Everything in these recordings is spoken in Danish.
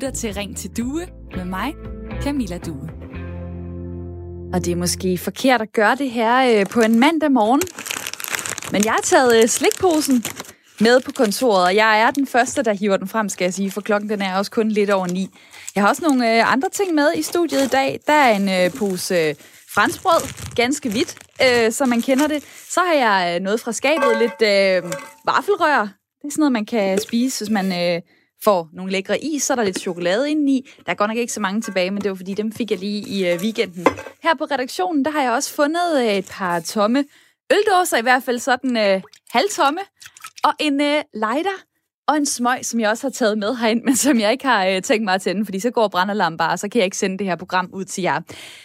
lytter til Ring til Due med mig, Camilla Due. Og det er måske forkert at gøre det her øh, på en mandag morgen. Men jeg har taget øh, slikposen med på kontoret, og jeg er den første, der hiver den frem, skal jeg sige, for klokken den er også kun lidt over ni. Jeg har også nogle øh, andre ting med i studiet i dag. Der er en øh, pose øh, franskbrød, ganske hvidt, øh, så man kender det. Så har jeg noget fra skabet, lidt øh, vaffelrør. Det er sådan noget, man kan spise, hvis man... Øh, får nogle lækre is, så er der lidt chokolade indeni. Der er godt nok ikke så mange tilbage, men det var fordi, dem fik jeg lige i øh, weekenden. Her på redaktionen, der har jeg også fundet øh, et par tomme øldåser, i hvert fald sådan øh, halvtomme, og en øh, lighter og en smøg, som jeg også har taget med herind, men som jeg ikke har øh, tænkt mig at tænde, fordi så går brændalarm bare, og så kan jeg ikke sende det her program ud til jer.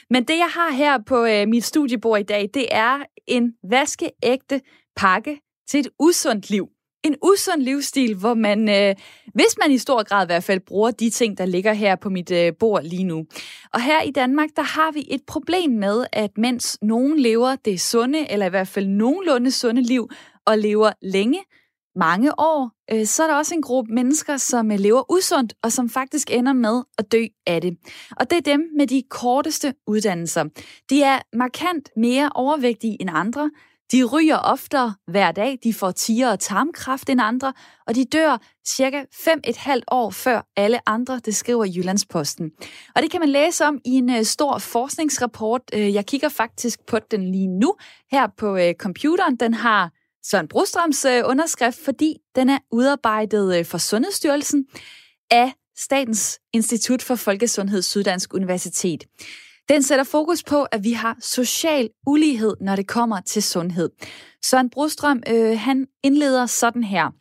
Men det, jeg har her på øh, mit studiebord i dag, det er en vaskeægte pakke til et usundt liv en usund livsstil, hvor man, øh, hvis man i stor grad i hvert fald bruger de ting, der ligger her på mit øh, bord lige nu. Og her i Danmark, der har vi et problem med, at mens nogen lever det sunde, eller i hvert fald nogenlunde sunde liv, og lever længe, mange år, øh, så er der også en gruppe mennesker, som øh, lever usundt, og som faktisk ender med at dø af det. Og det er dem med de korteste uddannelser. De er markant mere overvægtige end andre, de ryger oftere hver dag, de får tiger og tarmkræft end andre, og de dør cirka 5,5 år før alle andre, det skriver Jyllandsposten. Og det kan man læse om i en øh, stor forskningsrapport. Øh, jeg kigger faktisk på den lige nu her på øh, computeren. Den har Søren Brostrøms underskrift, fordi den er udarbejdet for Sundhedsstyrelsen af Statens Institut for Folkesundhed Syddansk Universitet. Den sætter fokus på, at vi har social ulighed, når det kommer til sundhed. Søren Brostrøm, øh, han indleder sådan her.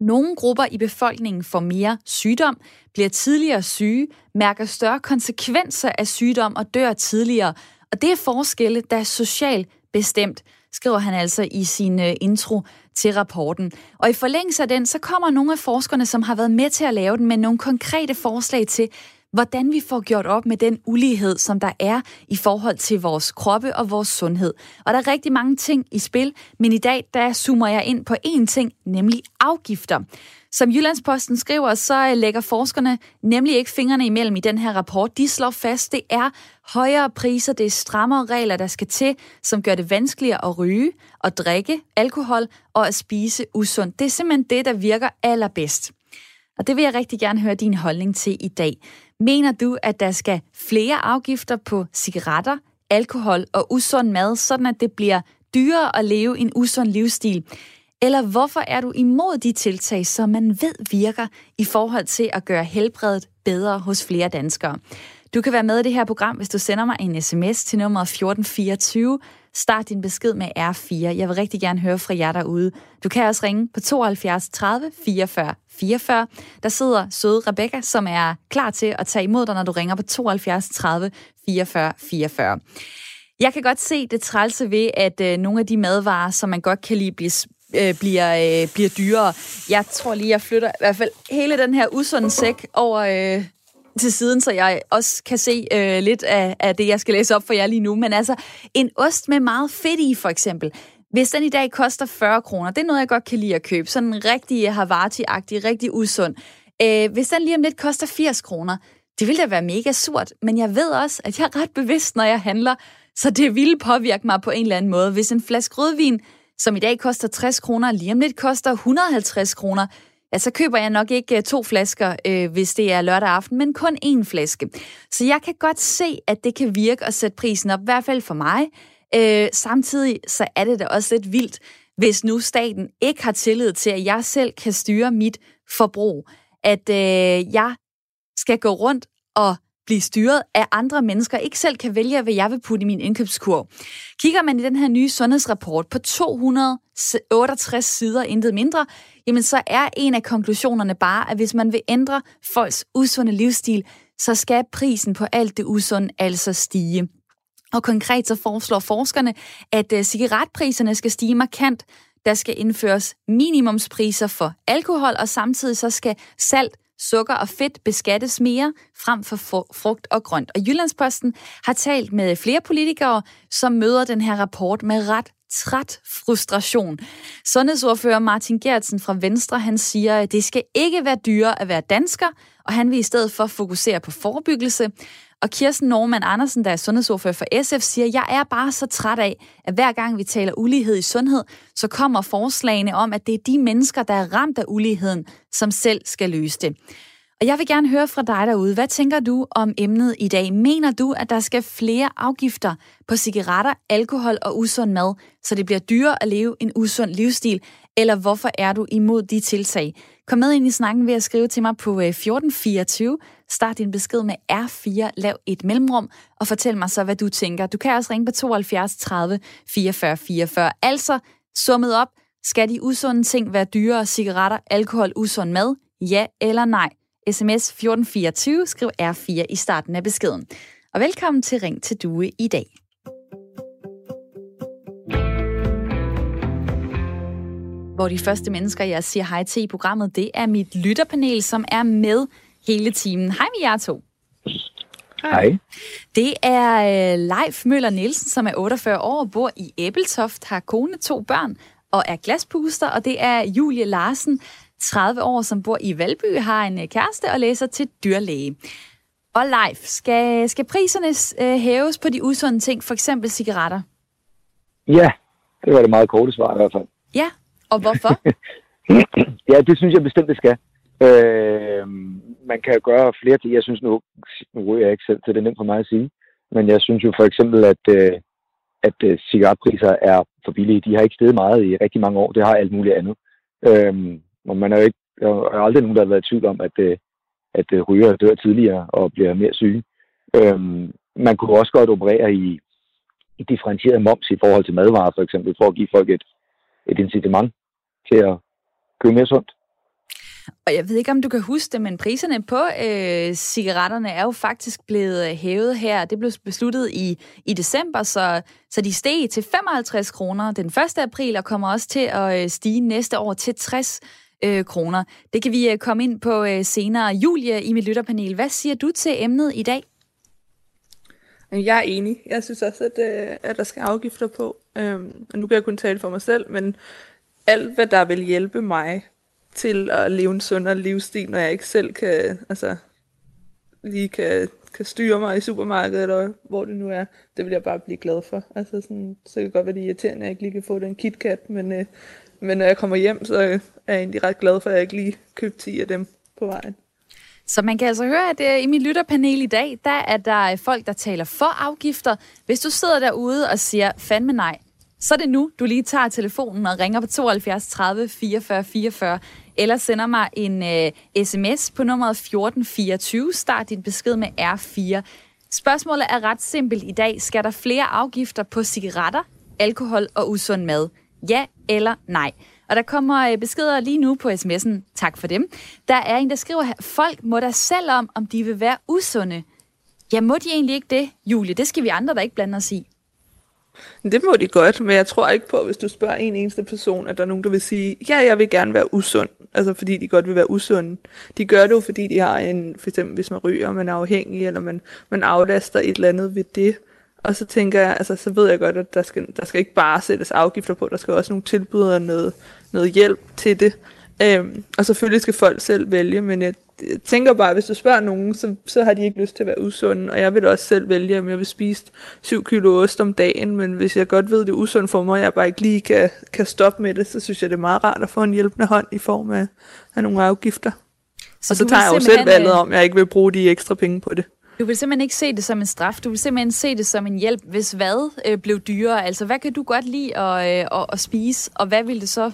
Nogle grupper i befolkningen får mere sygdom, bliver tidligere syge, mærker større konsekvenser af sygdom og dør tidligere. Og det er forskelle, der er socialt bestemt, skriver han altså i sin øh, intro til rapporten. Og i forlængelse af den, så kommer nogle af forskerne, som har været med til at lave den, med nogle konkrete forslag til, hvordan vi får gjort op med den ulighed, som der er i forhold til vores kroppe og vores sundhed. Og der er rigtig mange ting i spil, men i dag der zoomer jeg ind på én ting, nemlig afgifter. Som Jyllandsposten skriver, så lægger forskerne nemlig ikke fingrene imellem i den her rapport. De slår fast, det er højere priser, det er strammere regler, der skal til, som gør det vanskeligere at ryge og drikke alkohol og at spise usundt. Det er simpelthen det, der virker allerbedst. Og det vil jeg rigtig gerne høre din holdning til i dag. Mener du, at der skal flere afgifter på cigaretter, alkohol og usund mad, sådan at det bliver dyrere at leve en usund livsstil? Eller hvorfor er du imod de tiltag, som man ved virker i forhold til at gøre helbredet bedre hos flere danskere? Du kan være med i det her program, hvis du sender mig en sms til nummer 1424. Start din besked med R4. Jeg vil rigtig gerne høre fra jer derude. Du kan også ringe på 72 30 44 44. Der sidder søde Rebecca, som er klar til at tage imod dig, når du ringer på 72 30 44 44. Jeg kan godt se det trælse ved, at øh, nogle af de madvarer, som man godt kan lide, bliver øh, bliver, øh, bliver dyrere. Jeg tror lige, jeg flytter i hvert fald hele den her usunde sæk over øh, til siden, så jeg også kan se øh, lidt af, af det, jeg skal læse op for jer lige nu. Men altså, en ost med meget fedt i, for eksempel. Hvis den i dag koster 40 kroner, det er noget, jeg godt kan lide at købe. Sådan en rigtig Havarti-agtig, rigtig usund. Øh, hvis den lige om lidt koster 80 kroner, det ville da være mega surt. Men jeg ved også, at jeg er ret bevidst, når jeg handler, så det ville påvirke mig på en eller anden måde. Hvis en flaske rødvin, som i dag koster 60 kroner, lige om lidt koster 150 kroner, ja, så køber jeg nok ikke øh, to flasker, øh, hvis det er lørdag aften, men kun én flaske. Så jeg kan godt se, at det kan virke at sætte prisen op, i hvert fald for mig. Øh, samtidig så er det da også lidt vildt, hvis nu staten ikke har tillid til, at jeg selv kan styre mit forbrug. At øh, jeg skal gå rundt og blive styret af andre mennesker, ikke selv kan vælge, hvad jeg vil putte i min indkøbskurv. Kigger man i den her nye sundhedsrapport på 200 68 sider, intet mindre, jamen så er en af konklusionerne bare, at hvis man vil ændre folks usunde livsstil, så skal prisen på alt det usunde altså stige. Og konkret så foreslår forskerne, at øh, cigaretpriserne skal stige markant. Der skal indføres minimumspriser for alkohol, og samtidig så skal salt, sukker og fedt beskattes mere frem for frugt og grønt. Og Jyllandsposten har talt med flere politikere, som møder den her rapport med ret træt frustration. Sundhedsordfører Martin Gertsen fra Venstre, han siger, at det skal ikke være dyrere at være dansker, og han vil i stedet for fokusere på forebyggelse. Og Kirsten Norman Andersen, der er sundhedsordfører for SF, siger, jeg er bare så træt af, at hver gang vi taler ulighed i sundhed, så kommer forslagene om, at det er de mennesker, der er ramt af uligheden, som selv skal løse det. Jeg vil gerne høre fra dig derude. Hvad tænker du om emnet i dag? Mener du, at der skal flere afgifter på cigaretter, alkohol og usund mad, så det bliver dyrere at leve en usund livsstil? Eller hvorfor er du imod de tiltag? Kom med ind i snakken ved at skrive til mig på øh, 1424. Start din besked med R4, lav et mellemrum, og fortæl mig så, hvad du tænker. Du kan også ringe på 72 30 44 44. Altså, summet op, skal de usunde ting være dyrere, cigaretter, alkohol, usund mad? Ja eller nej? Sms 1424, skriv R4 i starten af beskeden. Og velkommen til Ring til Due i dag. Hvor de første mennesker, jeg siger hej til i programmet, det er mit lytterpanel, som er med hele timen. Hej med jer to. Hej. Det er øh, Leif Møller Nielsen, som er 48 år og bor i Æbeltoft, har kone, to børn og er glaspuster. Og det er Julie Larsen, 30 år, som bor i Valby, har en øh, kæreste og læser til dyrlæge. Og live, skal, skal priserne øh, hæves på de usunde ting, for eksempel cigaretter? Ja, det var det meget korte svar i hvert fald. Ja, og hvorfor? ja, det synes jeg bestemt, det skal. Øh, man kan gøre flere ting. Jeg synes nu, nu er jeg ikke selv, så det er nemt for mig at sige, men jeg synes jo for eksempel, at, øh, at øh, cigaretpriser er for billige. De har ikke steget meget i rigtig mange år. Det har alt muligt andet. Øh, og man er jo ikke, der er aldrig nogen, der har været i tvivl om, at, øh, at øh, ryger dør tidligere og bliver mere syge. Øhm, man kunne også godt operere i, i differentieret moms i forhold til madvarer, for eksempel, for at give folk et, et incitament til at købe mere sundt. Og jeg ved ikke, om du kan huske det, men priserne på øh, cigaretterne er jo faktisk blevet øh, hævet her. Det blev besluttet i, i december, så, så de steg til 55 kroner den 1. april og kommer også til at øh, stige næste år til 60 øh, kroner. Det kan vi øh, komme ind på øh, senere. Julie i mit lytterpanel, hvad siger du til emnet i dag? Jeg er enig. Jeg synes også, at, øh, at der skal afgifter på. Øhm, og nu kan jeg kun tale for mig selv, men alt, hvad der vil hjælpe mig til at leve en sundere livsstil, når jeg ikke selv kan, altså, lige kan, kan styre mig i supermarkedet, eller hvor det nu er, det vil jeg bare blive glad for. Altså sådan, så kan det godt være, det irriterende, at jeg ikke lige kan få den KitKat, men, øh, men når jeg kommer hjem, så er jeg egentlig ret glad for, at jeg ikke lige købte 10 af dem på vejen. Så man kan altså høre, at øh, i mit lytterpanel i dag, der er der folk, der taler for afgifter. Hvis du sidder derude og siger, fandme nej, så er det nu, du lige tager telefonen og ringer på 72 30 44 44, eller sender mig en øh, sms på nummeret 1424. Start din besked med R4. Spørgsmålet er ret simpelt i dag. Skal der flere afgifter på cigaretter, alkohol og usund mad? Ja eller nej? Og der kommer øh, beskeder lige nu på sms'en. Tak for dem. Der er en, der skriver her, folk må da selv om, om de vil være usunde. Ja, må de egentlig ikke det, Julie? Det skal vi andre der ikke blande os i. Det må de godt, men jeg tror ikke på, hvis du spørger en eneste person, at der er nogen, der vil sige, ja, jeg vil gerne være usund. Altså fordi de godt vil være usunde. De gør det jo, fordi de har en, for eksempel hvis man ryger, man er afhængig, eller man, man aflaster et eller andet ved det. Og så tænker jeg, altså så ved jeg godt, at der skal, der skal ikke bare sættes afgifter på, der skal også nogle tilbud og noget, noget hjælp til det. Øhm, og selvfølgelig skal folk selv vælge, men jeg, jeg tænker bare, hvis du spørger nogen, så, så har de ikke lyst til at være usunde, og jeg vil også selv vælge, om jeg vil spise 7 kilo ost om dagen, men hvis jeg godt ved, det er usundt for mig, og jeg bare ikke lige kan, kan stoppe med det, så synes jeg, det er meget rart at få en hjælpende hånd i form af, af nogle afgifter. Så og så tager jeg jo selv valget øh, om, jeg ikke vil bruge de ekstra penge på det. Du vil simpelthen ikke se det som en straf, du vil simpelthen se det som en hjælp, hvis hvad øh, blev dyrere. Altså, hvad kan du godt lide at, øh, at, at spise, og hvad vil det så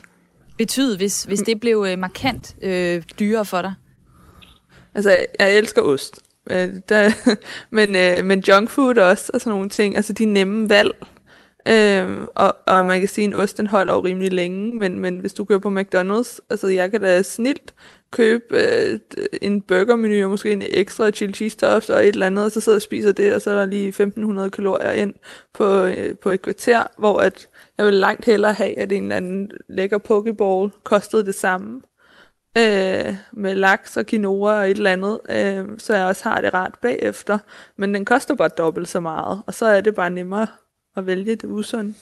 betyde, hvis, hvis det blev øh, markant øh, dyrere for dig? Altså, jeg elsker ost. Øh, der, men, øh, men junk food også, og sådan nogle ting. Altså, de nemme valg. Øh, og, og man kan sige, at en ost, den holder jo rimelig længe, men, men hvis du kører på McDonald's, altså jeg kan da snilt købe øh, en burgermenu og måske en ekstra chili cheese toast og et eller andet, og så sidder og spiser det, og så er der lige 1500 kalorier ind på, øh, på et kvarter, hvor at jeg vil langt hellere have, at en eller anden lækker pokeball kostede det samme øh, med laks og quinoa og et eller andet, øh, så jeg også har det rart bagefter. Men den koster bare dobbelt så meget, og så er det bare nemmere at vælge det usunde.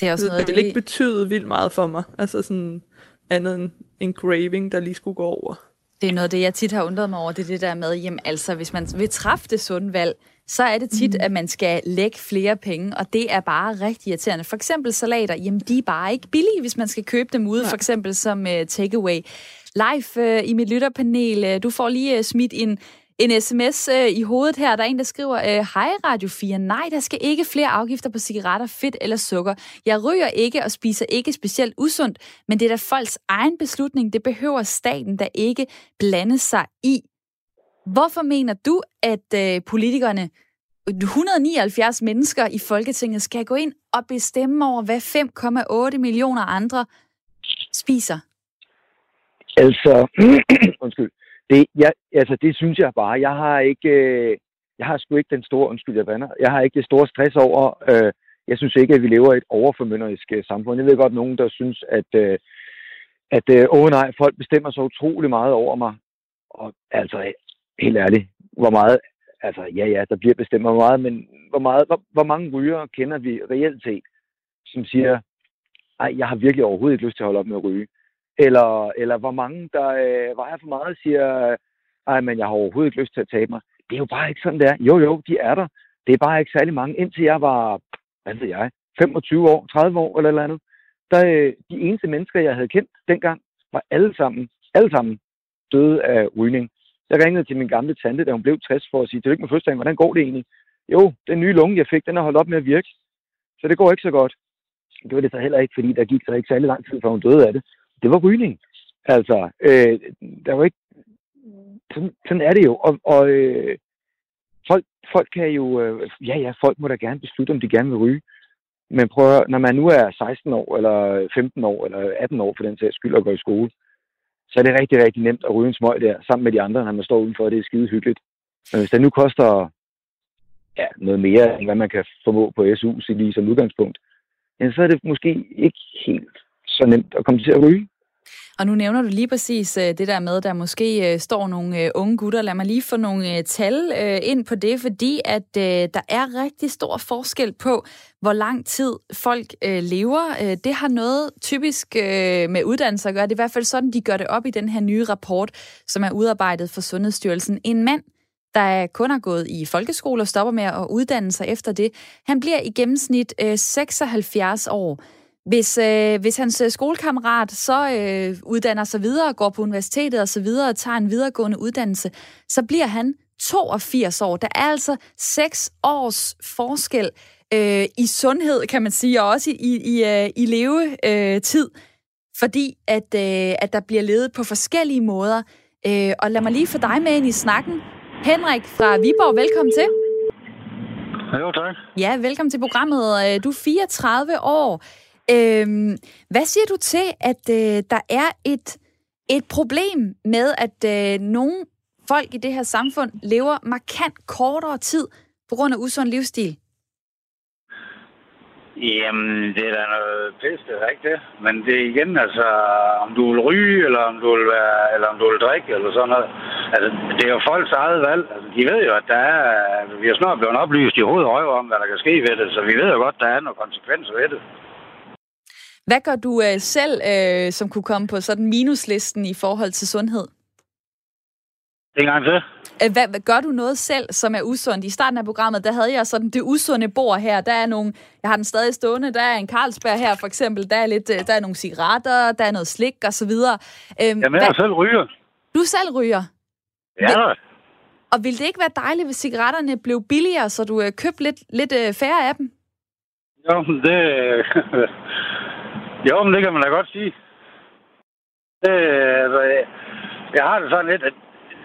Det er også noget, det vil ikke betyde vildt meget for mig. Altså sådan andet end en craving, der lige skulle gå over. Det er noget af det, jeg tit har undret mig over, det er det der med, jamen altså, hvis man vil træffe det sunde valg, så er det tit, mm. at man skal lægge flere penge, og det er bare rigtig irriterende. For eksempel salater, jamen de er bare ikke billige, hvis man skal købe dem ude, for eksempel som uh, takeaway. Live uh, i mit lytterpanel, uh, du får lige uh, smidt en en sms øh, i hovedet her. Der er en, der skriver, øh, Hej Radio 4, nej, der skal ikke flere afgifter på cigaretter, fedt eller sukker. Jeg ryger ikke og spiser ikke specielt usundt, men det er da folks egen beslutning. Det behøver staten der ikke blande sig i. Hvorfor mener du, at øh, politikerne, 179 mennesker i Folketinget, skal gå ind og bestemme over, hvad 5,8 millioner andre spiser? Altså, undskyld. Det, jeg, altså, det synes jeg bare. Jeg har ikke, øh, jeg har sgu ikke den store, undskyld, jeg vander, jeg har ikke det store stress over, øh, jeg synes ikke, at vi lever i et overformynderisk øh, samfund. Jeg ved godt, nogen, der synes, at, øh, at øh, åh nej, folk bestemmer så utrolig meget over mig. Og altså, helt ærligt, hvor meget, altså ja, ja, der bliver bestemt hvor meget, men hvor, meget, hvor, hvor mange rygere kender vi reelt set, som siger, nej, jeg har virkelig overhovedet ikke lyst til at holde op med at ryge. Eller, eller hvor mange, der øh, vejer for meget, siger, ej, men jeg har overhovedet ikke lyst til at tabe mig. Det er jo bare ikke sådan, der. Jo, jo, de er der. Det er bare ikke særlig mange. Indtil jeg var, hvad ved jeg, 25 år, 30 år eller eller andet. Der, øh, de eneste mennesker, jeg havde kendt dengang, var alle sammen, alle sammen døde af rygning. Jeg ringede til min gamle tante, da hun blev 60, for at sige, det er ikke med første hvordan går det egentlig? Jo, den nye lunge, jeg fik, den har holdt op med at virke. Så det går ikke så godt. Det var det så heller ikke, fordi der gik så ikke særlig lang tid, før hun døde af det det var rygning. Altså, øh, der var ikke... Sådan, sådan er det jo. Og, og øh, folk, folk kan jo... Øh, ja, ja, folk må da gerne beslutte, om de gerne vil ryge. Men prøv at, når man nu er 16 år, eller 15 år, eller 18 år for den sags skyld, og går i skole, så er det rigtig, rigtig nemt at ryge en smøg der, sammen med de andre, når man står udenfor, det er skide hyggeligt. Men hvis det nu koster ja, noget mere, end hvad man kan formå på SU, lige som udgangspunkt, ja, så er det måske ikke helt så nemt at komme til at ryge. Og nu nævner du lige præcis øh, det der med, der måske øh, står nogle øh, unge gutter. Lad mig lige få nogle tal ind på det, fordi at der er rigtig stor forskel på, hvor lang tid folk lever. Det har noget typisk med uddannelse at gøre. Det er i hvert fald sådan, de gør det op i den her nye rapport, som er udarbejdet for Sundhedsstyrelsen. En mand, der kun har gået i folkeskole og stopper med at uddanne sig efter det, han bliver i gennemsnit 76 år. Hvis, øh, hvis hans øh, skolekammerat så øh, uddanner sig videre, går på universitetet og så videre og tager en videregående uddannelse, så bliver han 82 år. Der er altså 6 års forskel øh, i sundhed, kan man sige, og også i, i, i, øh, i levetid, øh, fordi at, øh, at der bliver levet på forskellige måder. Øh, og lad mig lige få dig med ind i snakken. Henrik fra Viborg, velkommen til. Jo, tak. Ja, velkommen til programmet. Du er 34 år. Øhm, hvad siger du til, at øh, der er et, et problem med, at øh, nogle folk i det her samfund lever markant kortere tid på grund af usund livsstil? Jamen, det er da noget pisse, det er rigtigt. Men det er igen, altså, om du vil ryge, eller om du vil, være, eller om du vil drikke, eller sådan noget. Altså, det er jo folks eget valg. Altså, de ved jo, at der er, altså, vi har snart blevet oplyst i hovedet og om, hvad der kan ske ved det, så vi ved jo godt, at der er nogle konsekvenser ved det. Hvad gør du øh, selv, øh, som kunne komme på sådan minuslisten i forhold til sundhed? En gang til. Øh, hvad, hvad, gør du noget selv, som er usundt? I starten af programmet, der havde jeg sådan det usunde bord her. Der er nogle, jeg har den stadig stående, der er en Carlsberg her for eksempel. Der er, lidt, øh, der er nogle cigaretter, der er noget slik og så videre. Øhm, Jamen, jeg selv ryger. Du selv ryger? Ja. Vil, og ville det ikke være dejligt, hvis cigaretterne blev billigere, så du øh, købte lidt, lidt øh, færre af dem? Jo, det, jo, men det kan man da godt sige. Det, altså, jeg har det sådan lidt, at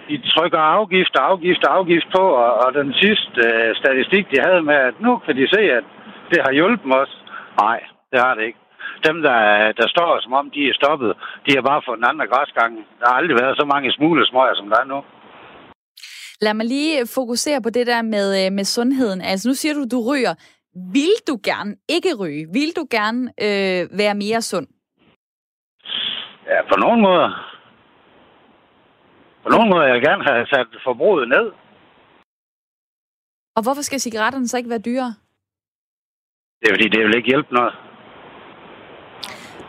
de trykker afgift, afgift, afgift på, og, og den sidste øh, statistik, de havde med, at nu kan de se, at det har hjulpet os. Nej, det har det ikke. Dem, der, der står som om, de er stoppet, de har bare fået en anden græsgang. Der har aldrig været så mange smule smøger, som der er nu. Lad mig lige fokusere på det der med, øh, med sundheden. Altså, nu siger du, du ryger. Vil du gerne ikke ryge? Vil du gerne øh, være mere sund? Ja, på nogen måder. På nogen måder jeg gerne have sat forbruget ned. Og hvorfor skal cigaretterne så ikke være dyrere? Det er fordi, det vil ikke hjælpe noget.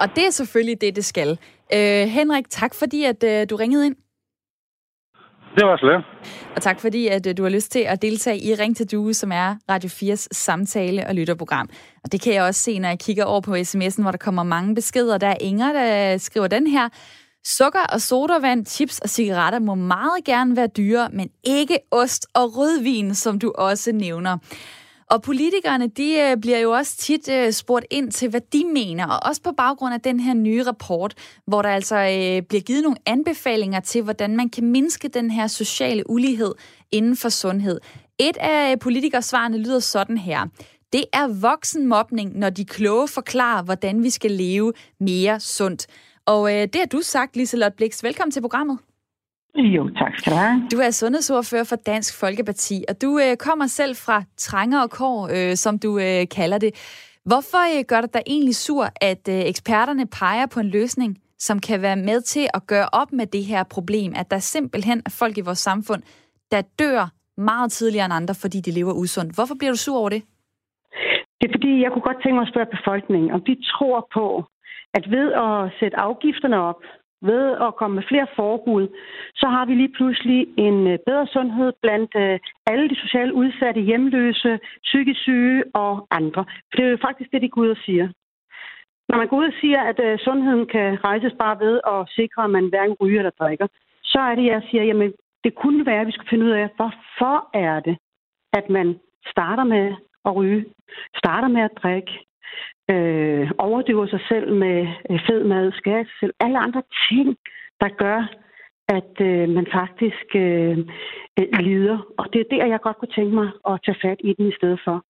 Og det er selvfølgelig det, det skal. Øh, Henrik, tak fordi, at øh, du ringede ind. Det var slet. Og tak fordi, at øh, du har lyst til at deltage i Ring til Due, som er Radio 4's samtale- og lytterprogram. Og det kan jeg også se, når jeg kigger over på sms'en, hvor der kommer mange beskeder. Der er Inger, der skriver den her. Sukker og sodavand, chips og cigaretter må meget gerne være dyre, men ikke ost og rødvin, som du også nævner. Og politikerne, de øh, bliver jo også tit øh, spurgt ind til, hvad de mener, og også på baggrund af den her nye rapport, hvor der altså øh, bliver givet nogle anbefalinger til, hvordan man kan mindske den her sociale ulighed inden for sundhed. Et af politikersvarene lyder sådan her. Det er voksenmobning, når de kloge forklarer, hvordan vi skal leve mere sundt. Og øh, det har du sagt, Liselotte Blix. Velkommen til programmet. Jo, tak skal du have. Du er sundhedsordfører for Dansk Folkeparti, og du øh, kommer selv fra trænger og kår, øh, som du øh, kalder det. Hvorfor øh, gør det dig egentlig sur, at øh, eksperterne peger på en løsning, som kan være med til at gøre op med det her problem, at der simpelthen er folk i vores samfund, der dør meget tidligere end andre, fordi de lever usundt. Hvorfor bliver du sur over det? Det er fordi, jeg kunne godt tænke mig at spørge befolkningen, om de tror på, at ved at sætte afgifterne op, ved at komme med flere forbud, så har vi lige pludselig en øh, bedre sundhed blandt øh, alle de socialt udsatte, hjemløse, psykisk syge og andre. For det er jo faktisk det, de går ud og siger. Når man går ud og siger, at øh, sundheden kan rejses bare ved at sikre, at man hverken ryger eller drikker, så er det, jeg siger, jamen det kunne være, at vi skulle finde ud af, hvorfor er det, at man starter med at ryge, starter med at drikke, øh, overdøver sig selv med øh, fed mad, skærer sig selv, alle andre ting, der gør, at øh, man faktisk øh, øh, lider. Og det er der, jeg godt kunne tænke mig at tage fat i den i stedet for.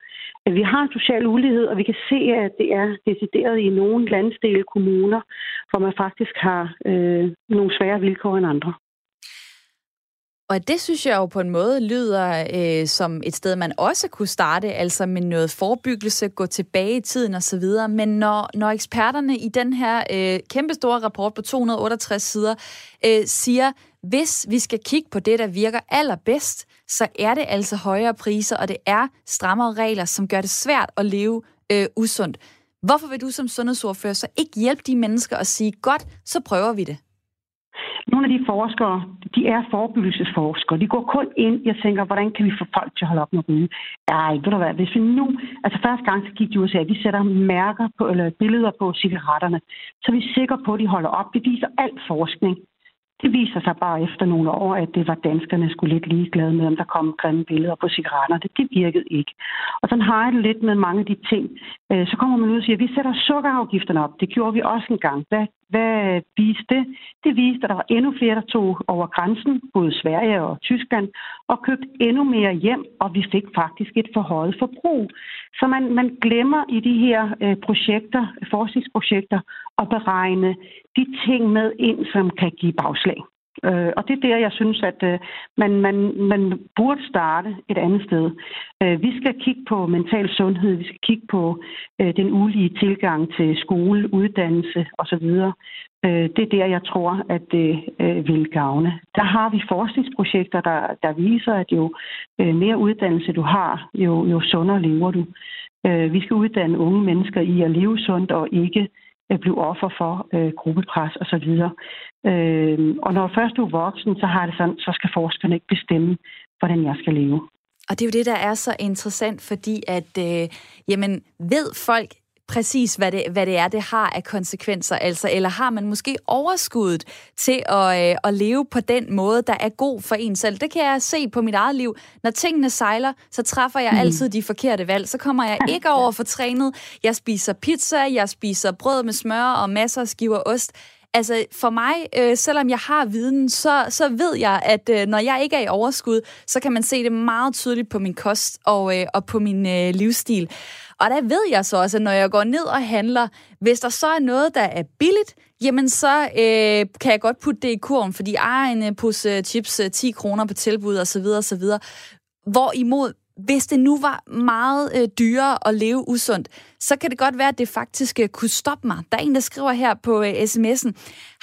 At vi har en social ulighed, og vi kan se, at det er decideret i nogle landsdele kommuner, hvor man faktisk har øh, nogle svære vilkår end andre. Og det synes jeg jo på en måde lyder øh, som et sted, man også kunne starte, altså med noget forebyggelse, gå tilbage i tiden osv. Men når, når eksperterne i den her øh, kæmpestore rapport på 268 sider øh, siger, hvis vi skal kigge på det, der virker allerbedst, så er det altså højere priser, og det er strammere regler, som gør det svært at leve øh, usundt. Hvorfor vil du som sundhedsordfører så ikke hjælpe de mennesker og sige, godt, så prøver vi det? Nogle af de forskere, de er forebyggelsesforskere. De går kun ind jeg tænker, hvordan kan vi få folk til at holde op med at ryge? Ej, ved du hvad, hvis vi nu... Altså første gang, så gik de ud og sagde, at vi sætter mærker på, eller billeder på cigaretterne, så er vi sikre på, at de holder op. Det viser al forskning. Det viser sig bare efter nogle år, at det var danskerne skulle lidt ligeglade med, om der kom grimme billeder på cigaretter. Det, det virkede ikke. Og sådan har jeg det lidt med mange af de ting. Øh, så kommer man ud og siger, at vi sætter sukkerafgifterne op. Det gjorde vi også en gang. Hvad, hvad viste det? Det viste, at der var endnu flere, der tog over grænsen, både Sverige og Tyskland, og købte endnu mere hjem, og vi fik faktisk et forhøjet forbrug. Så man, man glemmer i de her øh, projekter, forskningsprojekter, at beregne de ting med ind, som kan give bagslag. Øh, og det er der, jeg synes, at øh, man, man, man burde starte et andet sted. Øh, vi skal kigge på mental sundhed, vi skal kigge på øh, den ulige tilgang til skole, uddannelse osv. Øh, det er der, jeg tror, at det øh, vil gavne. Der har vi forskningsprojekter, der, der viser, at jo øh, mere uddannelse du har, jo, jo sundere lever du. Øh, vi skal uddanne unge mennesker i at leve sundt og ikke øh, Øh, blive offer for øh, gruppepres osv. Øh, og når først du er voksen, så har det sådan, så skal forskerne ikke bestemme, hvordan jeg skal leve. Og det er jo det, der er så interessant, fordi at, øh, jamen, ved folk præcis, hvad det, hvad det er, det har af konsekvenser, altså, eller har man måske overskuddet til at, øh, at leve på den måde, der er god for en selv. Det kan jeg se på mit eget liv. Når tingene sejler, så træffer jeg mm. altid de forkerte valg. Så kommer jeg ikke over for trænet. Jeg spiser pizza, jeg spiser brød med smør og masser af skiver ost. Altså for mig, øh, selvom jeg har viden, så, så ved jeg, at øh, når jeg ikke er i overskud, så kan man se det meget tydeligt på min kost og, øh, og på min øh, livsstil. Og der ved jeg så også, at når jeg går ned og handler, hvis der så er noget, der er billigt, jamen så øh, kan jeg godt putte det i kurven, fordi jeg en pose øh, chips øh, 10 kroner på tilbud osv. osv. Hvorimod, hvis det nu var meget øh, dyrere at leve usundt, så kan det godt være, at det faktisk øh, kunne stoppe mig. Der er en, der skriver her på øh, sms'en,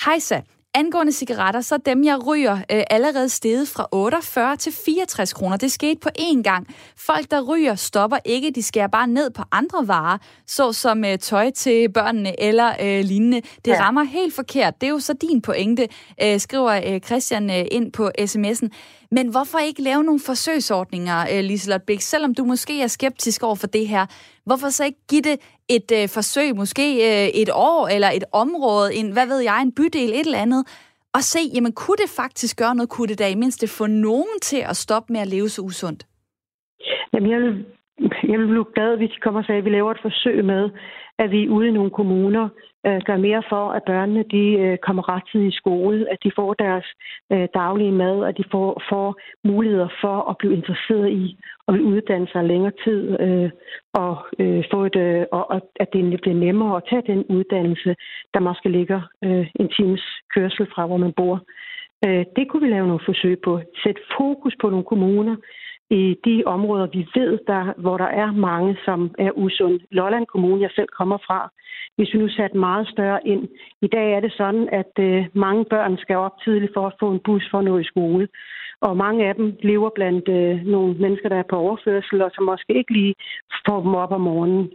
Hejsa, Angående cigaretter, så dem, jeg ryger, øh, allerede steget fra 48 til 64 kroner. Det skete på én gang. Folk, der ryger, stopper ikke. De skærer bare ned på andre varer, såsom øh, tøj til børnene eller øh, lignende. Det ja. rammer helt forkert. Det er jo så din pointe, øh, skriver øh, Christian øh, ind på sms'en. Men hvorfor ikke lave nogle forsøgsordninger, øh, Liselotte Bæk, selvom du måske er skeptisk over for det her? Hvorfor så ikke give det et øh, forsøg, måske øh, et år eller et område, en, hvad ved jeg, en bydel, et eller andet, og se, jamen kunne det faktisk gøre noget? Kunne det da i mindste få nogen til at stoppe med at leve så usundt? Jamen, jeg vil, jeg vil blive glad, hvis de kommer og sagde, at vi laver et forsøg med, at vi ude i nogle kommuner øh, gør mere for, at børnene de øh, kommer rettidigt i skole, at de får deres øh, daglige mad, at de får, får muligheder for at blive interesseret i at uddanne sig længere tid, øh, og, øh, få et, øh, og, og at det bliver nemmere at tage den uddannelse, der måske ligger øh, en times kørsel fra, hvor man bor. Øh, det kunne vi lave nogle forsøg på. Sæt fokus på nogle kommuner, i de områder, vi ved, der, hvor der er mange, som er usund. Lolland Kommune, jeg selv kommer fra, hvis vi nu satte meget større ind. I dag er det sådan, at øh, mange børn skal op tidligt for at få en bus for at nå i skole. Og mange af dem lever blandt øh, nogle mennesker, der er på overførsel, og som måske ikke lige får dem op om morgenen.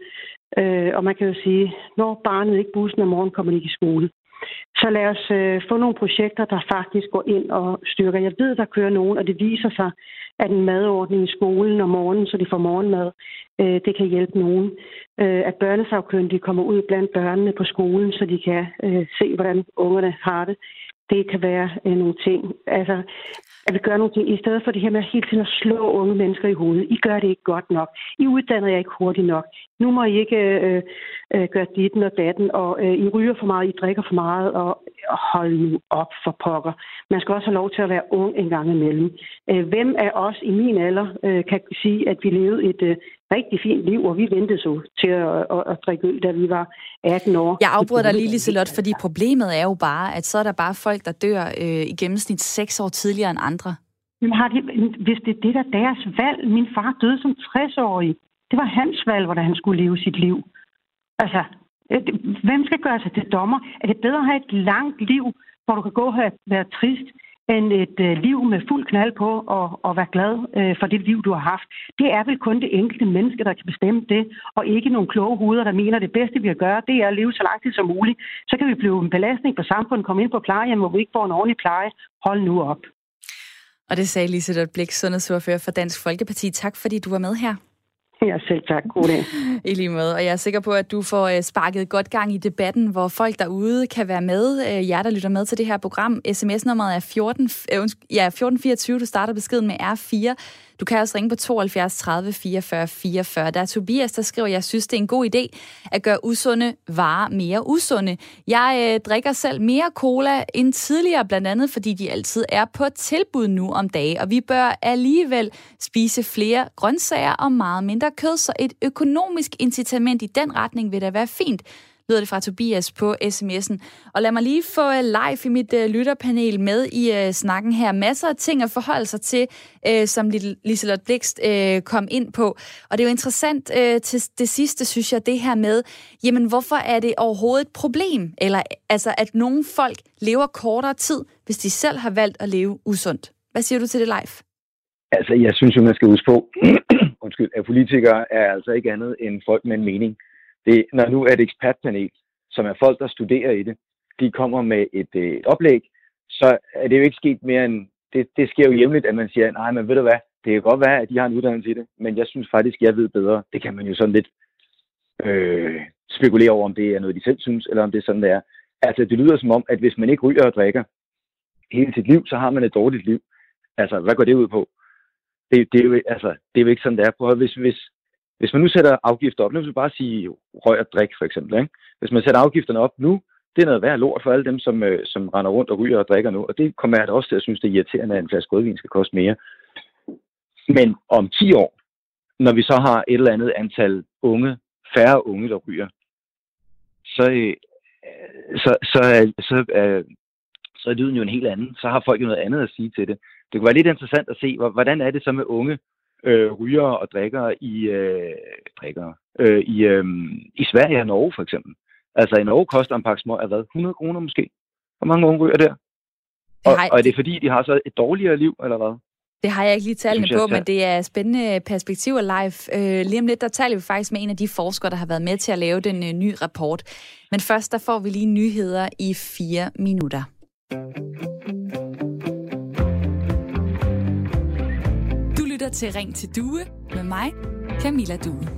Øh, og man kan jo sige, når barnet ikke bussen om morgenen, kommer de ikke i skole. Så lad os øh, få nogle projekter, der faktisk går ind og styrker. Jeg ved, der kører nogen, og det viser sig, at en madordning i skolen om morgenen, så de får morgenmad, øh, det kan hjælpe nogen. Øh, at børnesagkyndige kommer ud blandt børnene på skolen, så de kan øh, se, hvordan ungerne har det. Det kan være øh, nogle ting. Altså, at vi gør nogle ting, i stedet for det her med hele tiden at slå unge mennesker i hovedet. I gør det ikke godt nok. I uddanner jer ikke hurtigt nok. Nu må I ikke øh, øh, gøre ditten og datten, og øh, I ryger for meget, I drikker for meget, og, og hold nu op for pokker. Man skal også have lov til at være ung en gang imellem. Øh, hvem af os i min alder øh, kan sige, at vi levede et øh, rigtig fint liv, og vi ventede så til at, at, at drikke øl, da vi var 18 år. Jeg afbryder dig lige, Liselot, fordi problemet er jo bare, at så er der bare folk, der dør øh, i gennemsnit 6 år tidligere end andre. Men har de, hvis det er det, der er deres valg. Min far døde som 60-årig. Det var hans valg, hvordan han skulle leve sit liv. Altså, øh, hvem skal gøre sig til dommer? Er det bedre at have et langt liv, hvor du kan gå og være trist, end et øh, liv med fuld knald på og, og være glad øh, for det liv, du har haft. Det er vel kun det enkelte menneske, der kan bestemme det, og ikke nogle kloge hoveder, der mener, at det bedste, vi kan gøre, det er at leve så lang tid som muligt. Så kan vi blive en belastning på samfundet, komme ind på plejehjem, hvor vi ikke får en ordentlig pleje. Hold nu op. Og det sagde Lise Blik, sundhedsordfører for Dansk Folkeparti. Tak fordi du var med her. Ja, selv tak. God dag. I lige måde. Og jeg er sikker på, at du får øh, sparket godt gang i debatten, hvor folk derude kan være med. Øh, jer, der lytter med til det her program. SMS-nummeret er 14, øh, ja, 1424. Du starter beskeden med R4. Du kan også ringe på 72 30 44 44. Der er Tobias, der skriver, jeg synes, det er en god idé at gøre usunde varer mere usunde. Jeg øh, drikker selv mere cola end tidligere, blandt andet fordi de altid er på tilbud nu om dagen, og vi bør alligevel spise flere grøntsager og meget mindre kød, så et økonomisk incitament i den retning vil da være fint lyder det fra Tobias på sms'en. Og lad mig lige få øh, live i mit uh, lytterpanel med i øh, snakken her. Masser af ting at forholde sig til, uh, som Liselotte Blikst kom ind på. Og det er jo interessant til det sidste, synes jeg, det her med, jamen hvorfor er det overhovedet et problem? Eller altså, at nogle folk lever kortere tid, hvis de selv har valgt at leve usundt. Hvad siger du til det live? Altså, jeg synes jo, man skal huske på, undskyld, at politikere er altså ikke andet end folk med en mening det, når nu er et ekspertpanel, som er folk, der studerer i det, de kommer med et, øh, et oplæg, så er det jo ikke sket mere end, det, det sker jo jævnligt, at man siger, nej, men ved du hvad, det kan godt være, at de har en uddannelse i det, men jeg synes faktisk, jeg ved bedre. Det kan man jo sådan lidt øh, spekulere over, om det er noget, de selv synes, eller om det er sådan, det er. Altså, det lyder som om, at hvis man ikke ryger og drikker hele sit liv, så har man et dårligt liv. Altså, hvad går det ud på? Det, det, er, jo, altså, det er jo ikke sådan, det er. Prøv, hvis, hvis, hvis man nu sætter afgifter op, nu vil bare sige røg og drik for eksempel. Ikke? Hvis man sætter afgifterne op nu, det er noget værd lort for alle dem, som, øh, som render rundt og ryger og drikker nu. Og det kommer jeg da også til at synes, det er irriterende, at en flaske rødvin skal koste mere. Men om 10 år, når vi så har et eller andet antal unge, færre unge, der ryger, så, øh, så, så, så, så, øh, så er lyden jo en helt anden. Så har folk jo noget andet at sige til det. Det kunne være lidt interessant at se, hvordan er det så med unge, øh, ryger og drikker i, øh, drikker, øh, i, øh, i Sverige og Norge for eksempel. Altså i Norge koster en pakke smøg hvad? 100 kroner måske? Hvor mange unge ryger der? Og, og er det fordi, de har så et dårligere liv, eller hvad? Det har jeg ikke lige tallene på, men det er spændende perspektiver live. Øh, lige om lidt, der taler vi faktisk med en af de forskere, der har været med til at lave den øh, nye rapport. Men først, der får vi lige nyheder i fire minutter. Lytter til Ring til Due med mig, Camilla Due.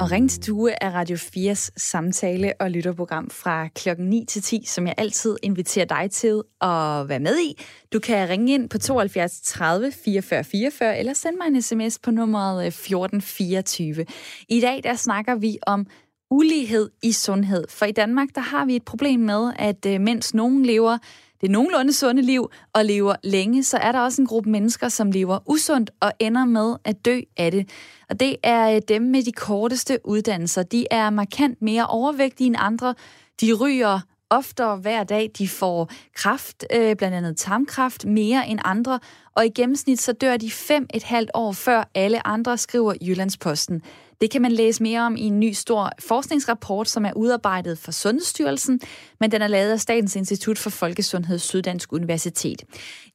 Og Ring til Due er Radio 4's samtale- og lytterprogram fra klokken 9 til 10, som jeg altid inviterer dig til at være med i. Du kan ringe ind på 72 30 44 44 eller sende mig en sms på nummeret øh, 1424. I dag der snakker vi om ulighed i sundhed. For i Danmark der har vi et problem med, at øh, mens nogen lever det nogenlunde sunde liv og lever længe, så er der også en gruppe mennesker, som lever usundt og ender med at dø af det. Og det er øh, dem med de korteste uddannelser. De er markant mere overvægtige end andre. De ryger oftere hver dag. De får kraft, øh, blandt andet tarmkraft, mere end andre. Og i gennemsnit så dør de fem et halvt år før alle andre, skriver Jyllandsposten. Det kan man læse mere om i en ny stor forskningsrapport, som er udarbejdet for Sundhedsstyrelsen, men den er lavet af Statens Institut for Folkesundhed Syddansk Universitet.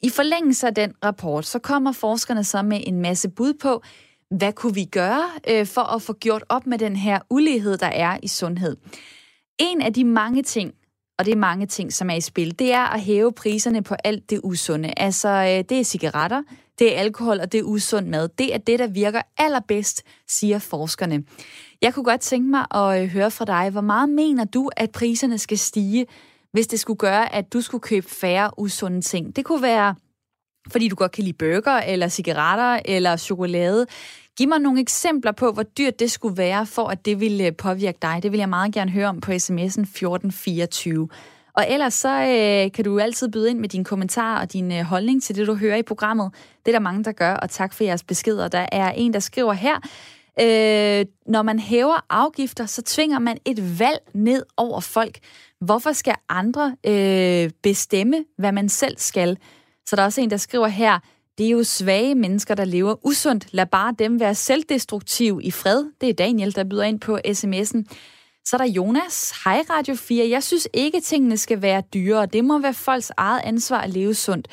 I forlængelse af den rapport, så kommer forskerne så med en masse bud på, hvad kunne vi gøre øh, for at få gjort op med den her ulighed, der er i sundhed? En af de mange ting, og det er mange ting, som er i spil, det er at hæve priserne på alt det usunde. Altså, øh, det er cigaretter, det er alkohol, og det er usund mad. Det er det, der virker allerbedst, siger forskerne. Jeg kunne godt tænke mig at øh, høre fra dig, hvor meget mener du, at priserne skal stige, hvis det skulle gøre, at du skulle købe færre usunde ting? Det kunne være fordi du godt kan lide burger, eller cigaretter, eller chokolade. Giv mig nogle eksempler på, hvor dyrt det skulle være, for at det ville øh, påvirke dig. Det vil jeg meget gerne høre om på sms'en 1424. Og ellers så øh, kan du altid byde ind med dine kommentarer og din øh, holdning til det, du hører i programmet. Det er der mange, der gør, og tak for jeres beskeder. Der er en, der skriver her, øh, når man hæver afgifter, så tvinger man et valg ned over folk. Hvorfor skal andre øh, bestemme, hvad man selv skal? Så der er også en, der skriver her, det er jo svage mennesker, der lever usundt. Lad bare dem være selvdestruktive i fred. Det er Daniel, der byder ind på sms'en. Så er der Jonas. Hej Radio 4. Jeg synes ikke, tingene skal være dyrere. Det må være folks eget ansvar at leve sundt.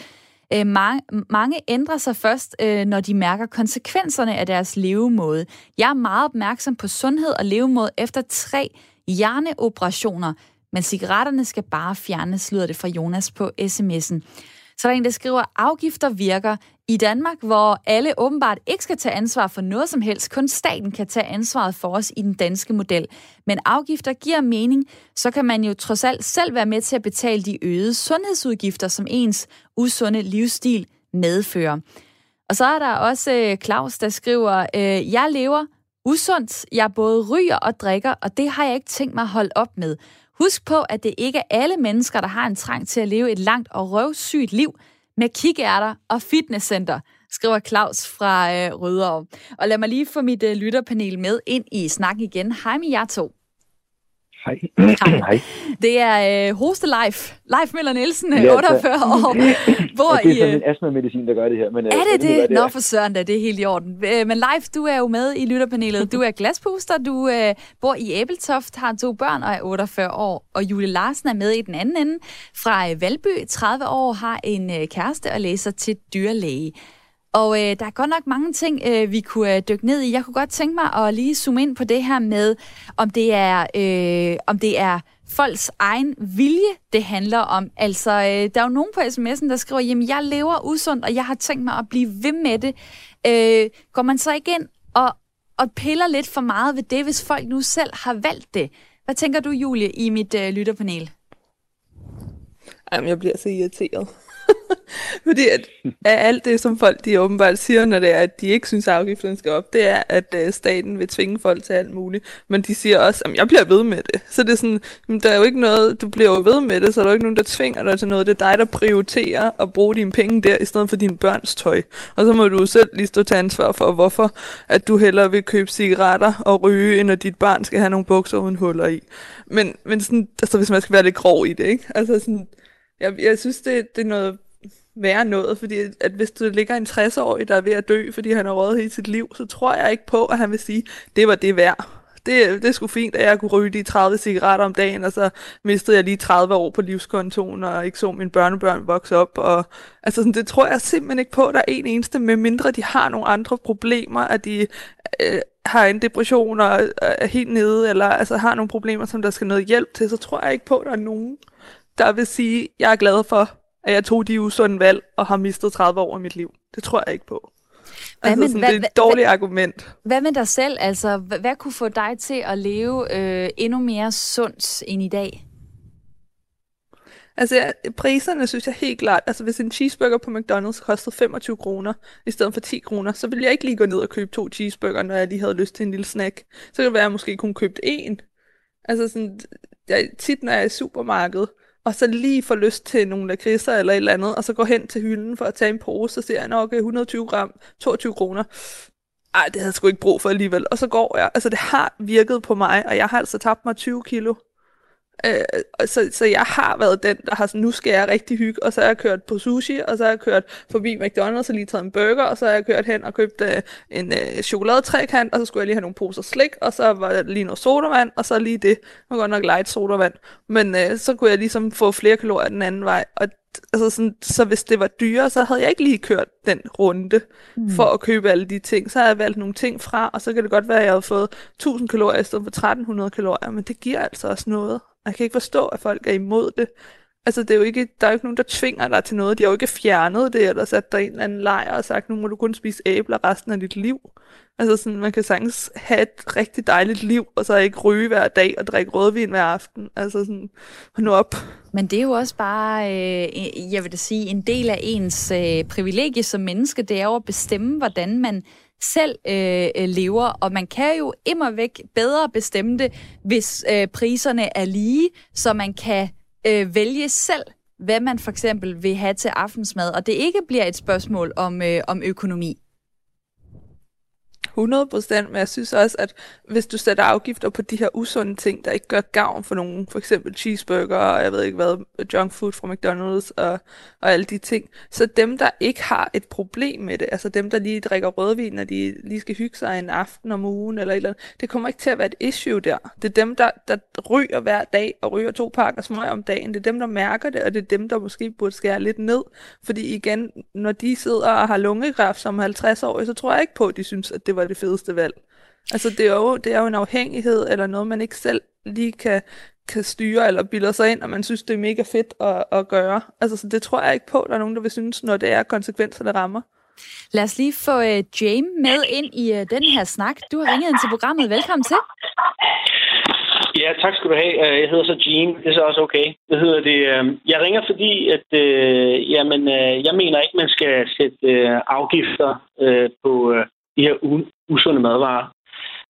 Øh, mange, mange ændrer sig først, øh, når de mærker konsekvenserne af deres levemåde. Jeg er meget opmærksom på sundhed og levemåde efter tre hjerneoperationer, men cigaretterne skal bare fjernes, lyder det fra Jonas på sms'en. Så er der en, der skriver, afgifter virker. I Danmark, hvor alle åbenbart ikke skal tage ansvar for noget som helst, kun staten kan tage ansvaret for os i den danske model. Men afgifter giver mening, så kan man jo trods alt selv være med til at betale de øgede sundhedsudgifter, som ens usunde livsstil medfører. Og så er der også øh, Claus, der skriver, øh, jeg lever usundt, jeg både ryger og drikker, og det har jeg ikke tænkt mig at holde op med. Husk på, at det ikke er alle mennesker, der har en trang til at leve et langt og røvsygt liv med kikærter og fitnesscenter, skriver Claus fra øh, Rødovre. Og lad mig lige få mit øh, lytterpanel med ind i snakken igen. Hej med jer to. Hej. Hej. Det er øh, Hoste Leif. Leif Møller Nielsen, ja, 48 år. Hvor ja, det er sådan øh, en astma-medicin, der gør det her. Men, er øh, det det? det? Nå, for søren da, det er helt i orden. Øh, men Leif, du er jo med i lytterpanelet. Du er glaspuster, du øh, bor i Æbeltoft, har to børn og er 48 år. Og Julie Larsen er med i den anden ende fra øh, Valby, 30 år, har en øh, kæreste og læser til dyrlæge. Og øh, der er godt nok mange ting, øh, vi kunne øh, dykke ned i. Jeg kunne godt tænke mig at lige zoome ind på det her med, om det er, øh, om det er folks egen vilje, det handler om. Altså, øh, der er jo nogen på sms'en, der skriver, jamen jeg lever usundt, og jeg har tænkt mig at blive ved med det. Øh, går man så ikke ind og, og piller lidt for meget ved det, hvis folk nu selv har valgt det? Hvad tænker du, Julie, i mit øh, lytterpanel? Jamen, jeg bliver så irriteret. Fordi at, at alt det, som folk de åbenbart siger, når det er, at de ikke synes, at afgifterne skal op, det er, at øh, staten vil tvinge folk til alt muligt. Men de siger også, at jeg bliver ved med det. Så det er sådan, der er jo ikke noget, du bliver jo ved med det, så der er jo ikke nogen, der tvinger dig til noget. Det er dig, der prioriterer at bruge dine penge der, i stedet for dine børns tøj. Og så må du selv lige stå til ansvar for, hvorfor at du hellere vil købe cigaretter og ryge, end at dit barn skal have nogle bukser uden huller i. Men, men sådan, altså, hvis man skal være lidt grov i det, ikke? Altså sådan, jeg, jeg synes, det, det er noget være noget, fordi at hvis du ligger en 60-årig, der er ved at dø, fordi han har rådet hele sit liv, så tror jeg ikke på, at han vil sige, det var det værd. det, det er sgu fint, at jeg kunne ryge de 30 cigaretter om dagen, og så mistede jeg lige 30 år på livskontoen, og ikke så mine børnebørn vokse op. Og, altså, sådan, det tror jeg simpelthen ikke på, at der er en eneste, med mindre de har nogle andre problemer, at de øh, har en depression og er helt nede, eller altså, har nogle problemer, som der skal noget hjælp til, så tror jeg ikke på, at der er nogen, der vil sige, at jeg er glad for, at jeg tog de usunde valg og har mistet 30 år i mit liv. Det tror jeg ikke på. Hvad altså, med- sådan, hvad- det er et hvad- dårligt argument. Hvad med dig selv? Altså, hvad, hvad kunne få dig til at leve øh, endnu mere sundt end i dag? Altså, jeg, priserne synes jeg helt klart, altså hvis en cheeseburger på McDonald's kostede 25 kroner i stedet for 10 kroner, så ville jeg ikke lige gå ned og købe to cheeseburger, når jeg lige havde lyst til en lille snack. Så kan det være, at jeg måske kunne købe en. Altså sådan, jeg, tit når jeg er i supermarkedet, og så lige får lyst til nogle lakridser eller et eller andet, og så går hen til hylden for at tage en pose, så ser jeg nok 120 gram, 22 kroner. Ej, det havde jeg sgu ikke brug for alligevel. Og så går jeg. Altså, det har virket på mig, og jeg har altså tabt mig 20 kilo. Øh, så, så jeg har været den, der har sådan, nu skal jeg rigtig hygge, og så har jeg kørt på sushi, og så har jeg kørt forbi McDonald's og lige taget en burger, og så har jeg kørt hen og købt øh, en øh, chokoladetrækant, og så skulle jeg lige have nogle poser slik, og så var der lige noget sodavand, og så lige det. Var godt nok light sodavand. Men øh, så kunne jeg ligesom få flere kalorier den anden vej. Og altså sådan, så hvis det var dyrere, så havde jeg ikke lige kørt den runde mm. for at købe alle de ting. Så havde jeg valgt nogle ting fra, og så kan det godt være, at jeg havde fået 1000 kalorier i stedet for 1300 kalorier, men det giver altså også noget. Jeg kan ikke forstå, at folk er imod det. Altså, det er jo ikke, der er jo ikke nogen, der tvinger dig til noget. De har jo ikke fjernet det, eller sat dig i en eller anden lejr og sagt, nu må du kun spise æbler resten af dit liv. Altså, sådan, man kan sagtens have et rigtig dejligt liv, og så ikke ryge hver dag og drikke rødvin hver aften. Altså, sådan, nu op. Men det er jo også bare, øh, jeg vil da sige, en del af ens øh, privilegie som menneske, det er jo at bestemme, hvordan man selv øh, øh, lever, og man kan jo immer væk bedre bestemme det, hvis øh, priserne er lige, så man kan øh, vælge selv, hvad man for eksempel vil have til aftensmad, og det ikke bliver et spørgsmål om, øh, om økonomi. 100%, men jeg synes også, at hvis du sætter afgifter på de her usunde ting, der ikke gør gavn for nogen, for eksempel cheeseburger og jeg ved ikke hvad, junk food fra McDonald's og, og alle de ting, så dem, der ikke har et problem med det, altså dem, der lige drikker rødvin, når de lige skal hygge sig en aften om ugen eller et eller andet, det kommer ikke til at være et issue der. Det er dem, der, der ryger hver dag og ryger to pakker smøg om dagen. Det er dem, der mærker det, og det er dem, der måske burde skære lidt ned. Fordi igen, når de sidder og har lungekræft som 50 år, så tror jeg ikke på, at de synes, at det var det fedeste valg. Altså det er, jo, det er jo en afhængighed, eller noget, man ikke selv lige kan, kan styre, eller bilder sig ind, og man synes, det er mega fedt at, at gøre. Altså så det tror jeg ikke på, der er nogen, der vil synes, når det er konsekvenser, der rammer. Lad os lige få uh, James med ind i uh, den her snak. Du har ringet ind til programmet. Velkommen til. Ja, tak skal du have. Øh, Jeg hedder så Gene. Det er så også okay. Det hedder det. øh, Jeg ringer fordi, at øh, jamen, øh, jeg mener ikke, man skal sætte øh, afgifter øh, på øh, de her usunde madvarer.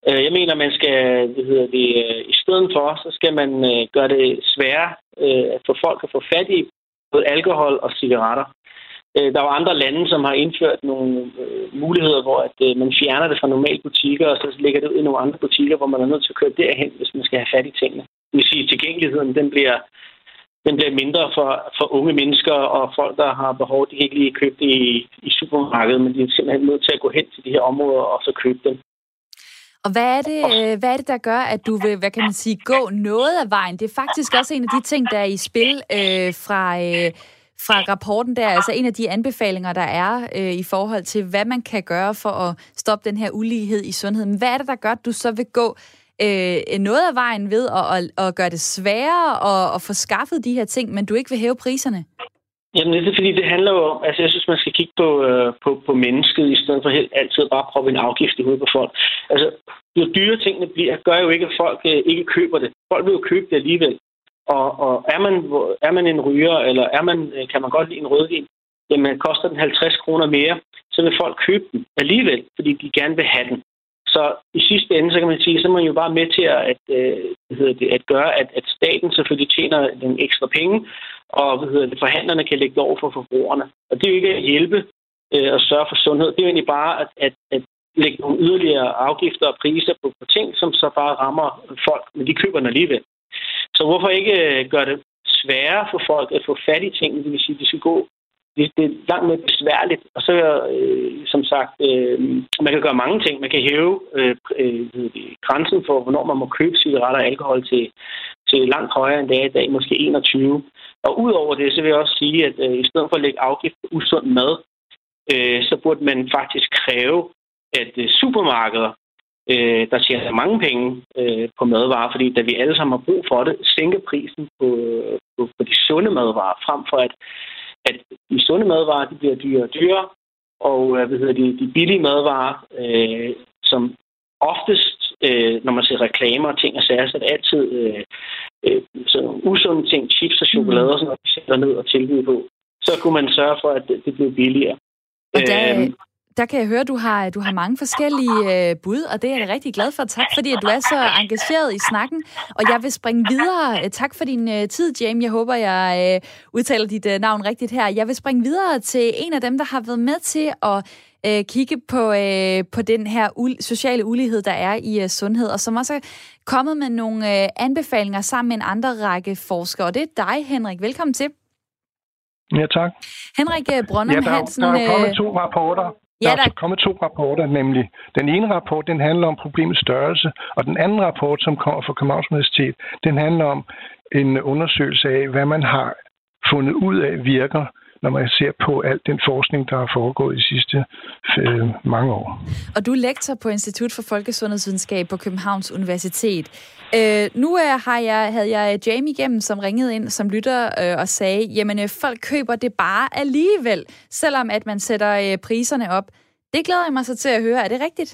Øh, jeg mener, man skal, hvad hedder det, øh, i stedet for, så skal man øh, gøre det sværere for folk at få fat i både alkohol og cigaretter. Der er jo andre lande, som har indført nogle muligheder, hvor at, man fjerner det fra normale butikker, og så lægger det ud i nogle andre butikker, hvor man er nødt til at køre derhen, hvis man skal have fat i tingene. Det vil sige, at tilgængeligheden den bliver, den bliver mindre for, for unge mennesker og folk, der har behov. De kan ikke lige købe det i, i supermarkedet, men de er simpelthen nødt til at gå hen til de her områder og så købe dem. Og hvad er, det, øh, hvad er det, der gør, at du vil, hvad kan man sige, gå noget af vejen? Det er faktisk også en af de ting, der er i spil øh, fra, øh, fra rapporten der, altså en af de anbefalinger, der er øh, i forhold til, hvad man kan gøre for at stoppe den her ulighed i sundheden. Hvad er det, der gør, at du så vil gå øh, noget af vejen ved at, at, at gøre det sværere at, at få skaffet de her ting, men du ikke vil hæve priserne? Jamen, det er fordi, det handler jo om, altså jeg synes, man skal kigge på, øh, på, på mennesket, i stedet for helt altid bare proppe en afgift i hovedet på folk. Altså, jo dyre tingene bliver, gør jo ikke, at folk øh, ikke køber det. Folk vil jo købe det alligevel. Og, og er, man, er man en ryger, eller er man, øh, kan man godt lide en rødvin, jamen koster den 50 kroner mere, så vil folk købe den alligevel, fordi de gerne vil have den. Så i sidste ende, så kan man sige, så er man jo bare med til at, at, øh, hvad hedder det, at gøre, at, at staten selvfølgelig tjener nogle ekstra penge, og hvad hedder det, forhandlerne kan lægge det over for forbrugerne. Og det er jo ikke at hjælpe øh, og sørge for sundhed. Det er jo egentlig bare at, at, at lægge nogle yderligere afgifter og priser på, på ting, som så bare rammer folk, men de køber den alligevel. Så hvorfor ikke øh, gøre det sværere for folk at få fat i tingene, det vil sige, at de skal gå det, det er langt mere besværligt. Og så, øh, som sagt, øh, man kan gøre mange ting. Man kan hæve øh, øh, grænsen for, hvornår man må købe cigaretter og alkohol til, til langt højere end det er i dag, måske 21. Og udover det, så vil jeg også sige, at øh, i stedet for at lægge afgift på usund mad, øh, så burde man faktisk kræve, at øh, supermarkeder, øh, der tjener mange penge øh, på madvarer, fordi da vi alle sammen har brug for det, sænke prisen på, øh, på, på de sunde madvarer, frem for at, at de sunde madvarer de bliver dyrere og dyrere, og øh, hvad hedder de, de billige madvarer, øh, som oftest, øh, når man ser reklamer og ting og sager, så er det altid øh, øh, sådan usunde ting, chips og chokolade og sådan noget, vi sætter ned og tilbyder på. Så kunne man sørge for, at det, det blev billigere. Og der, øhm, der kan jeg høre, at du har, du har mange forskellige øh, bud, og det er jeg rigtig glad for. Tak, fordi at du er så engageret i snakken. Og jeg vil springe videre. Tak for din øh, tid, James. Jeg håber, jeg øh, udtaler dit øh, navn rigtigt her. Jeg vil springe videre til en af dem, der har været med til at øh, kigge på, øh, på den her u- sociale ulighed, der er i øh, sundhed, og som også er kommet med nogle øh, anbefalinger sammen med en andre række forskere. Og det er dig, Henrik. Velkommen til. Ja, tak. Henrik Brøndum ja, der, Hansen... der er kommet to rapporter. Ja, der der... er kommet to rapporter, nemlig den ene rapport, den handler om problemets størrelse, og den anden rapport, som kommer fra Københavns Universitet, den handler om en undersøgelse af, hvad man har fundet ud af virker når man ser på al den forskning, der har foregået de sidste øh, mange år. Og du er lektor på Institut for Folkesundhedsvidenskab på Københavns Universitet. Øh, nu er, har jeg, havde jeg Jamie igennem, som ringede ind som lytter øh, og sagde, jamen øh, folk køber det bare alligevel, selvom at man sætter øh, priserne op. Det glæder jeg mig så til at høre. Er det rigtigt?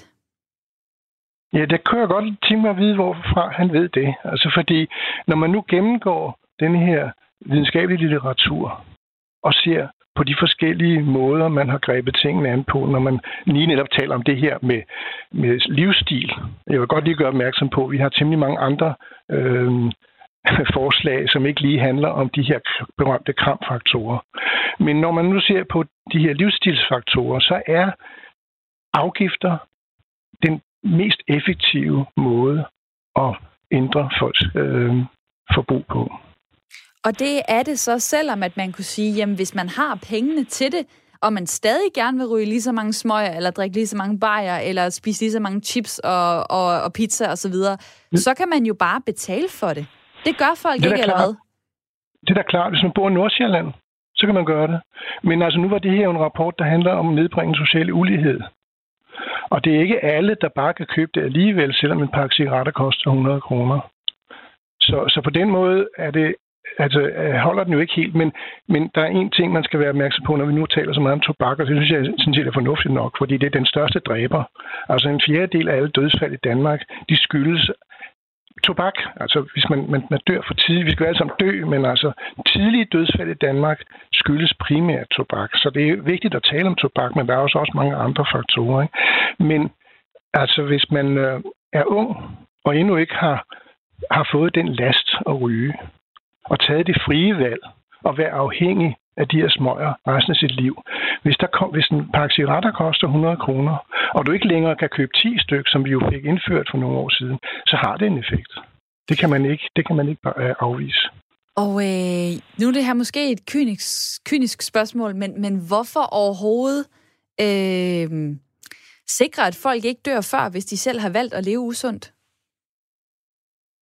Ja, det kan jeg godt tænke mig at vide, hvorfra han ved det. Altså fordi, når man nu gennemgår den her videnskabelige litteratur, og ser på de forskellige måder, man har grebet tingene an på, når man lige netop taler om det her med, med livsstil. Jeg vil godt lige gøre opmærksom på, at vi har temmelig mange andre øh, forslag, som ikke lige handler om de her berømte kramfaktorer. Men når man nu ser på de her livsstilsfaktorer, så er afgifter den mest effektive måde at ændre folks øh, forbrug på. Og det er det så, selvom at man kunne sige, jamen hvis man har pengene til det, og man stadig gerne vil ryge lige så mange smøger, eller drikke lige så mange bajer, eller spise lige så mange chips og, og, og pizza osv., så, mm. så kan man jo bare betale for det. Det gør folk det ikke, eller hvad? Det er da klart. Hvis man bor i Nordsjælland, så kan man gøre det. Men altså, nu var det her en rapport, der handler om nedbringende social ulighed. Og det er ikke alle, der bare kan købe det alligevel, selvom en pakke cigaretter koster 100 kroner. Så, så på den måde er det altså, øh, holder den jo ikke helt, men, men der er en ting, man skal være opmærksom på, når vi nu taler så meget om tobak, og det synes jeg sådan set er fornuftigt nok, fordi det er den største dræber. Altså en fjerdedel af alle dødsfald i Danmark, de skyldes tobak. Altså hvis man, man, man dør for tidligt, vi skal jo alle sammen dø, men altså tidlige dødsfald i Danmark skyldes primært tobak. Så det er vigtigt at tale om tobak, men der er også, også mange andre faktorer. Ikke? Men altså hvis man øh, er ung og endnu ikke har, har fået den last at ryge, og taget det frie valg og være afhængig af de her smøger resten af sit liv. Hvis, der kom, hvis en pakke cigaretter koster 100 kroner, og du ikke længere kan købe 10 styk, som vi jo fik indført for nogle år siden, så har det en effekt. Det kan man ikke, det kan man ikke øh, afvise. Og øh, nu er det her måske et kynisk, kynisk spørgsmål, men, men hvorfor overhovedet øh, sikre, at folk ikke dør før, hvis de selv har valgt at leve usundt?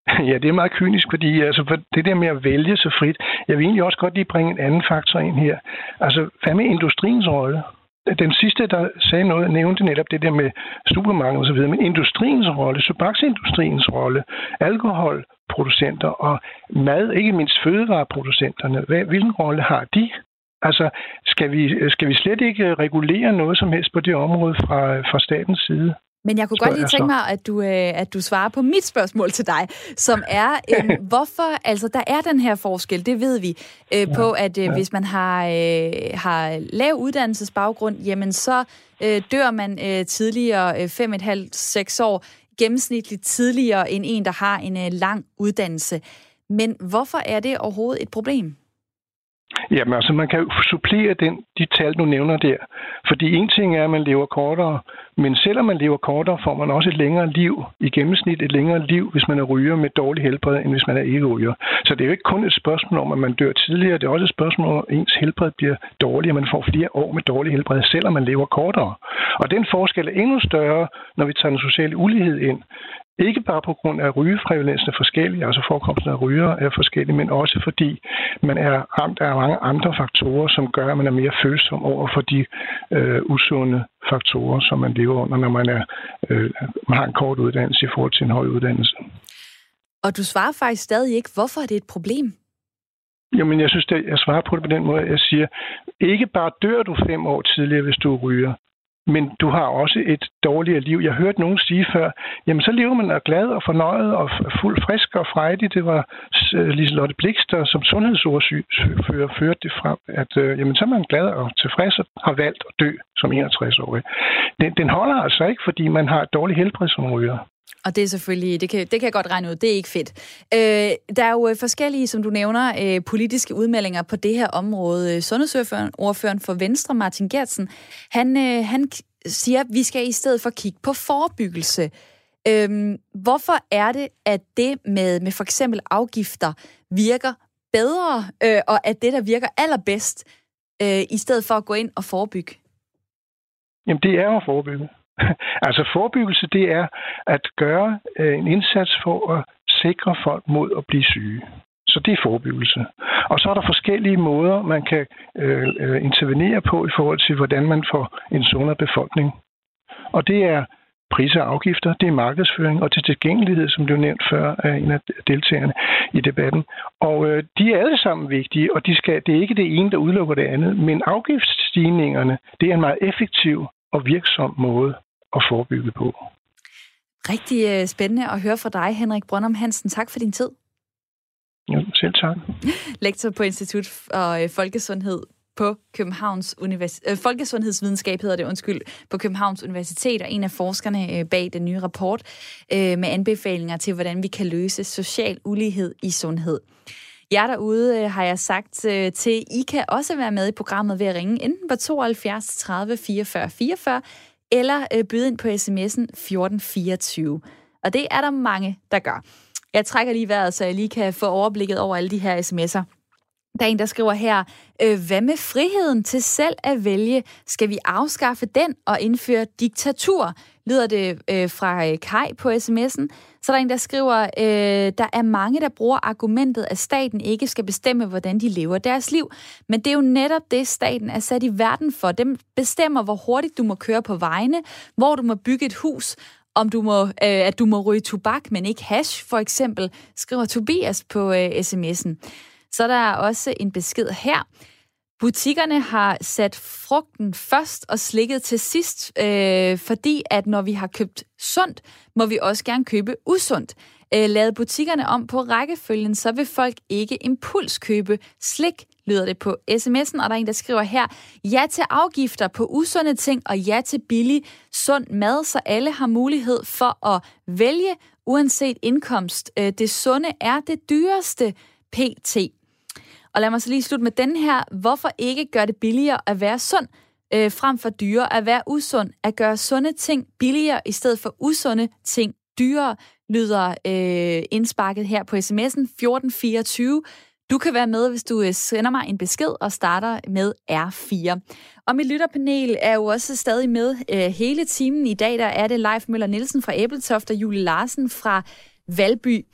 Ja, det er meget kynisk, fordi altså, for det der med at vælge så frit, jeg vil egentlig også godt lige bringe en anden faktor ind her. Altså, hvad med industriens rolle? Den sidste, der sagde noget, nævnte netop det der med supermarked og så videre, men industriens rolle, tobaksindustriens rolle, alkoholproducenter og mad, ikke mindst fødevareproducenterne, hvad, hvilken rolle har de? Altså, skal vi, skal vi slet ikke regulere noget som helst på det område fra, fra statens side? Men jeg kunne godt lige tænke mig, at du, øh, at du svarer på mit spørgsmål til dig, som er, øh, hvorfor, altså der er den her forskel, det ved vi, øh, ja, på at øh, ja. hvis man har, øh, har lav uddannelsesbaggrund, jamen så øh, dør man øh, tidligere, øh, fem et halvt, seks år, gennemsnitligt tidligere end en, der har en øh, lang uddannelse. Men hvorfor er det overhovedet et problem? Jamen altså, man kan jo supplere den, de tal, du nævner der. Fordi en ting er, at man lever kortere, men selvom man lever kortere, får man også et længere liv, i gennemsnit et længere liv, hvis man er ryger med dårlig helbred, end hvis man er ikke ryger. Så det er jo ikke kun et spørgsmål om, at man dør tidligere, det er også et spørgsmål om, at ens helbred bliver dårligere, man får flere år med dårlig helbred, selvom man lever kortere. Og den forskel er endnu større, når vi tager den sociale ulighed ind. Ikke bare på grund af, rygefrekvensen er forskellig, altså forekomsten af ryger er forskellig, men også fordi man er ramt af mange andre faktorer, som gør, at man er mere følsom over for de øh, usunde faktorer, som man lever under, når man, er, øh, man har en kort uddannelse i forhold til en høj uddannelse. Og du svarer faktisk stadig ikke, hvorfor er det et problem? Jamen, jeg synes, at jeg svarer på det på den måde, at jeg siger, ikke bare dør du fem år tidligere, hvis du ryger, men du har også et dårligere liv. Jeg hørte nogen sige før, jamen så lever man er glad og fornøjet og fuld frisk og frejdig. Det var øh, Liselotte Blikster som sundhedsordfører førte det frem, at øh, jamen, så er man glad og tilfreds og har valgt at dø som 61-årig. Den, den holder altså ikke, fordi man har et dårligt helbred som ryger. Og det er selvfølgelig, det kan, det kan jeg godt regne ud, det er ikke fedt. Øh, der er jo øh, forskellige, som du nævner, øh, politiske udmeldinger på det her område. Øh, sundhedsordføreren ordføreren for Venstre, Martin Gertsen, han, øh, han siger, at vi skal i stedet for kigge på forebyggelse. Øh, hvorfor er det, at det med, med for eksempel afgifter virker bedre, øh, og at det, der virker allerbedst, øh, i stedet for at gå ind og forebygge? Jamen, det er jo at forebygge. altså forebyggelse, det er at gøre øh, en indsats for at sikre folk mod at blive syge. Så det er forebyggelse. Og så er der forskellige måder, man kan øh, øh intervenere på i forhold til, hvordan man får en sundere befolkning. Og det er priser og afgifter, det er markedsføring og til tilgængelighed, som blev nævnt før af en af deltagerne i debatten. Og øh, de er alle sammen vigtige, og de skal, det er ikke det ene, der udelukker det andet, men afgiftsstigningerne, det er en meget effektiv og virksom måde at forebygge på. Rigtig øh, spændende at høre fra dig, Henrik Brøndum Hansen. Tak for din tid. Ja, selv tak. Lektor på Institut for øh, Folkesundhed på Københavns Universitet, øh, Folkesundhedsvidenskab hedder det, undskyld, på Københavns Universitet, og en af forskerne øh, bag den nye rapport øh, med anbefalinger til, hvordan vi kan løse social ulighed i sundhed. Jer derude øh, har jeg sagt øh, til, I kan også være med i programmet ved at ringe enten på 72 30 44 44, eller øh, byde ind på sms'en 1424. Og det er der mange, der gør. Jeg trækker lige vejret, så jeg lige kan få overblikket over alle de her sms'er. Der er en, der skriver her, øh, hvad med friheden til selv at vælge? Skal vi afskaffe den og indføre diktatur? Lyder det øh, fra øh, Kai på sms'en. Så der en, der skriver, øh, der er mange, der bruger argumentet, at staten ikke skal bestemme, hvordan de lever deres liv. Men det er jo netop det, staten er sat i verden for. Dem bestemmer, hvor hurtigt du må køre på vejene, hvor du må bygge et hus, om du må, øh, at du må ryge tobak, men ikke hash, for eksempel, skriver Tobias på øh, sms'en. Så der er også en besked her. Butikkerne har sat frugten først og slikket til sidst, øh, fordi at når vi har købt sundt, må vi også gerne købe usundt. Øh, lad butikkerne om på rækkefølgen, så vil folk ikke impulskøbe slik, lyder det på sms'en, og der er en, der skriver her, ja til afgifter på usunde ting, og ja til billig, sund mad, så alle har mulighed for at vælge, uanset indkomst. Øh, det sunde er det dyreste pt. Og lad mig så lige slutte med den her. Hvorfor ikke gøre det billigere at være sund, øh, frem for dyre at være usund? At gøre sunde ting billigere i stedet for usunde ting dyrere, lyder øh, indsparket her på sms'en 1424. Du kan være med, hvis du øh, sender mig en besked og starter med R4. Og mit lytterpanel er jo også stadig med øh, hele timen. I dag der er det Leif Møller Nielsen fra Æbletoft og Julie Larsen fra Valby.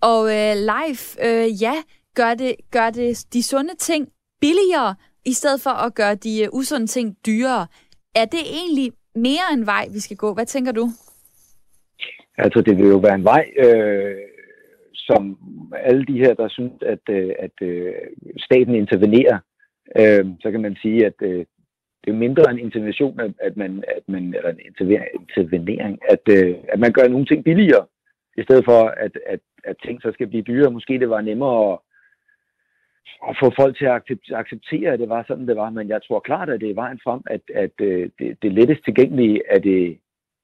Og øh, Leif, øh, ja, gør det, gør det de sunde ting billigere, i stedet for at gøre de uh, usunde ting dyrere. Er det egentlig mere en vej, vi skal gå? Hvad tænker du? Altså, det vil jo være en vej, øh, som alle de her, der synes, at, øh, at øh, staten intervenerer, øh, så kan man sige, at øh, det er mindre en intervention, at, at man, at man eller en intervenering, at, øh, at man gør nogle ting billigere, i stedet for, at, at, at ting så skal blive dyrere. Måske det var nemmere at, at få folk til at acceptere, at det var sådan, det var. Men jeg tror klart, at det er vejen frem, at, at øh, det, det lettest tilgængelige er det,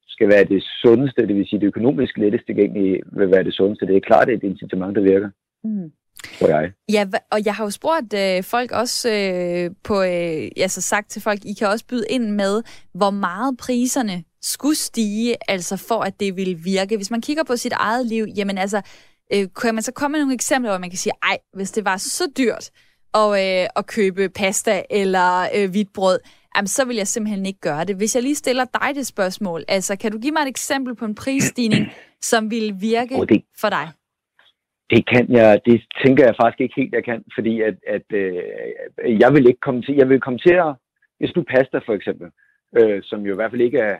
skal være det sundeste, det vil sige det økonomisk lettest tilgængelige vil være det sundeste. Det er klart, at det et incitament, der virker. Mm. tror jeg. Ja, og jeg har jo spurgt øh, folk også øh, på, øh, altså sagt til folk, I kan også byde ind med, hvor meget priserne skulle stige, altså for at det ville virke. Hvis man kigger på sit eget liv, jamen altså, øh, kan man så komme med nogle eksempler, hvor man kan sige, ej, hvis det var så dyrt at, øh, at købe pasta eller øh, hvidt brød, jamen, så vil jeg simpelthen ikke gøre det. Hvis jeg lige stiller dig det spørgsmål, altså kan du give mig et eksempel på en prisstigning, som ville virke oh, det, for dig? Det kan jeg, det tænker jeg faktisk ikke helt, jeg kan, fordi at, at øh, jeg vil ikke komme til, jeg vil komme til at, hvis du pasta for eksempel, øh, som jo i hvert fald ikke er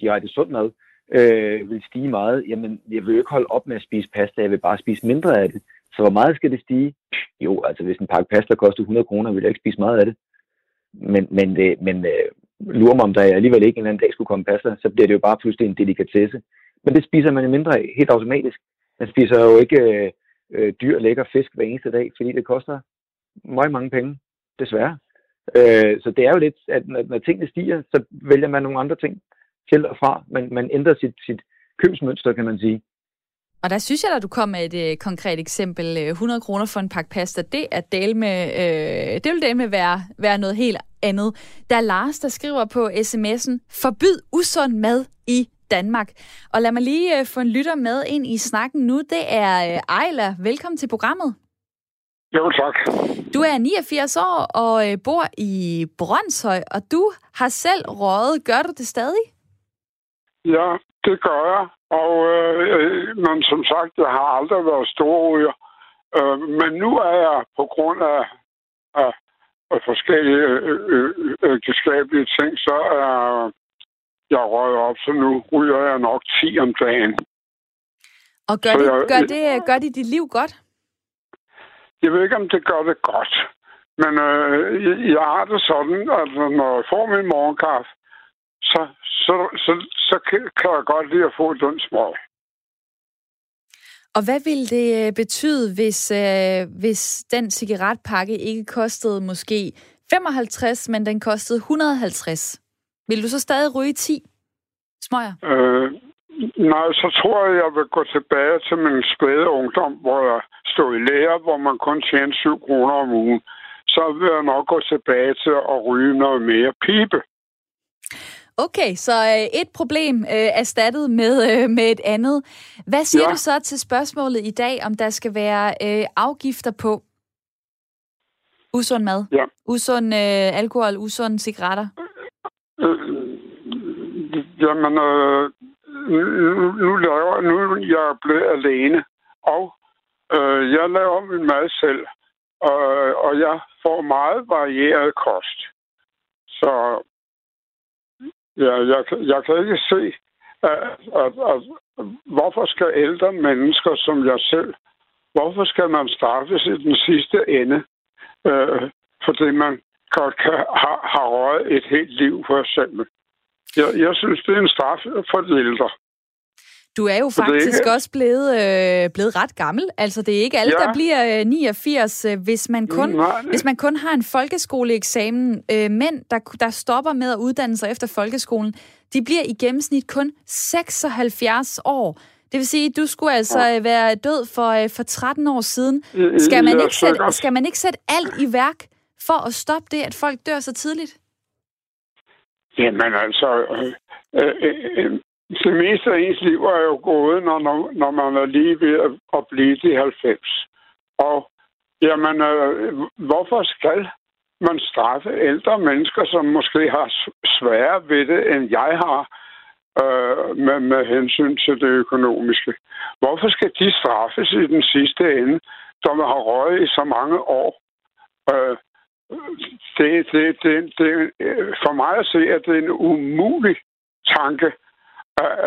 direkte sund mad, øh, øh, vil stige meget, jamen jeg vil jo ikke holde op med at spise pasta, jeg vil bare spise mindre af det. Så hvor meget skal det stige? Jo, altså hvis en pakke pasta koster 100 kroner, vil jeg ikke spise meget af det. Men, men, det, men øh, lurer mig, om der alligevel ikke en anden dag skulle komme pasta, så bliver det jo bare pludselig en delikatesse. Men det spiser man mindre af, helt automatisk. Man spiser jo ikke øh, øh, dyr, lækker fisk hver eneste dag, fordi det koster meget mange penge, desværre. Øh, så det er jo lidt, at når, når tingene stiger, så vælger man nogle andre ting til og fra. Man, man ændrer sit, sit købsmønster, kan man sige. Og der synes jeg, at du kom med et øh, konkret eksempel. 100 øh, kroner for en pakke pasta, det er del med, øh, det vil del med være, være noget helt andet. Der er Lars, der skriver på sms'en, forbyd usund mad i Danmark. Og lad mig lige øh, få en lytter med ind i snakken nu. Det er øh, Ejla. Velkommen til programmet. Jo, tak. Du er 89 år og øh, bor i Brøndshøj, og du har selv røget. Gør du det stadig? Ja, det gør jeg. Og, øh, men som sagt, jeg har aldrig været storryger. Øh, men nu er jeg på grund af, af, af forskellige ægteskabelige øh, øh, ting, så er jeg røget op, så nu ryger jeg nok 10 om dagen. Og gør, det, jeg, gør, det, gør det dit liv godt? Jeg ved ikke, om det gør det godt. Men øh, jeg, jeg har det sådan, at når jeg får min morgenkaffe, så, så, så, så kan jeg godt lide at få den smøg. Og hvad ville det øh, betyde, hvis, øh, hvis den cigaretpakke ikke kostede måske 55, men den kostede 150? Vil du så stadig ryge 10 smøger? Øh, nej, så tror jeg, jeg vil gå tilbage til min spæde ungdom, hvor jeg stod i lære, hvor man kun tjente 7 kroner om ugen. Så vil jeg nok gå tilbage til at ryge noget mere pibe. Okay, så øh, et problem øh, erstattet med, øh, med et andet. Hvad siger ja. du så til spørgsmålet i dag, om der skal være øh, afgifter på usund mad, ja. usund øh, alkohol, usund cigaretter? Øh, jamen, øh, nu, nu, laver, nu er jeg blevet alene, og øh, jeg laver min mad selv, og, og jeg får meget varieret kost. Så Ja, jeg, jeg kan ikke se, at, at, at, hvorfor skal ældre mennesker som jeg selv, hvorfor skal man straffes i den sidste ende, øh, fordi man godt kan har, har røget et helt liv for eksempel. Jeg, jeg synes, det er en straf for de ældre. Du er jo faktisk ikke... også blevet, øh, blevet ret gammel. Altså, det er ikke alle, ja. der bliver øh, 89, øh, hvis man kun, Nej. hvis man kun har en folkeskoleeksamen. Øh, mænd, der, der stopper med at uddanne sig efter folkeskolen, de bliver i gennemsnit kun 76 år. Det vil sige, at du skulle altså ja. Øh, være død for, øh, for 13 år siden. Skal man, ikke sætte, skal man ikke sætte alt i værk for at stoppe det, at folk dør så tidligt? Jamen altså, øh, øh, øh, det meste af ens liv er jo gået, når, når man er lige ved at, at blive de 90. Og jamen, øh, hvorfor skal man straffe ældre mennesker, som måske har sværere ved det, end jeg har, øh, med, med hensyn til det økonomiske? Hvorfor skal de straffes i den sidste ende, som har røget i så mange år? Øh, det, det, det, det, øh, for mig at se, at det er en umulig tanke,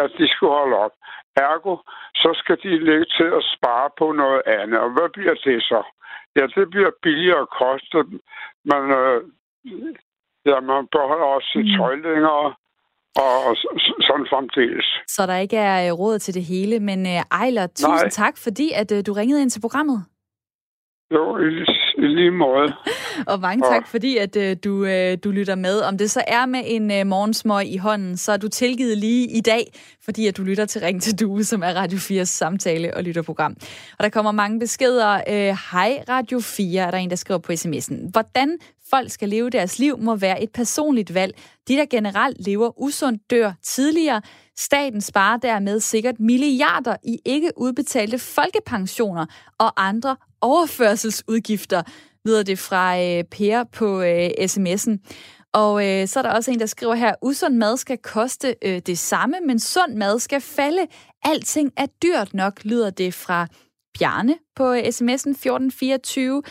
at de skulle holde op. Ergo, så skal de lægge til at spare på noget andet. Og hvad bliver det så? Ja, det bliver billigere kost. Man, øh, ja, man beholder også sit mm. tøj længere, og sådan fremdeles. Så der ikke er øh, råd til det hele. Men uh, Ejler, tusind Nej. tak, fordi at uh, du ringede ind til programmet. Jo, i, i lige måde. Og mange tak, fordi at øh, du, øh, du lytter med. Om det så er med en øh, morgensmøg i hånden, så er du tilgivet lige i dag, fordi at du lytter til Ring til Due, som er Radio 4's samtale- og lytterprogram. Og der kommer mange beskeder. Øh, Hej Radio 4, er der en, der skriver på sms'en. Hvordan folk skal leve deres liv, må være et personligt valg. De, der generelt lever usundt, dør tidligere. Staten sparer dermed sikkert milliarder i ikke udbetalte folkepensioner og andre overførselsudgifter, lyder det fra øh, Per på øh, sms'en. Og øh, så er der også en, der skriver her, usund mad skal koste øh, det samme, men sund mad skal falde. Alting er dyrt nok, lyder det fra Bjarne på øh, sms'en 1424.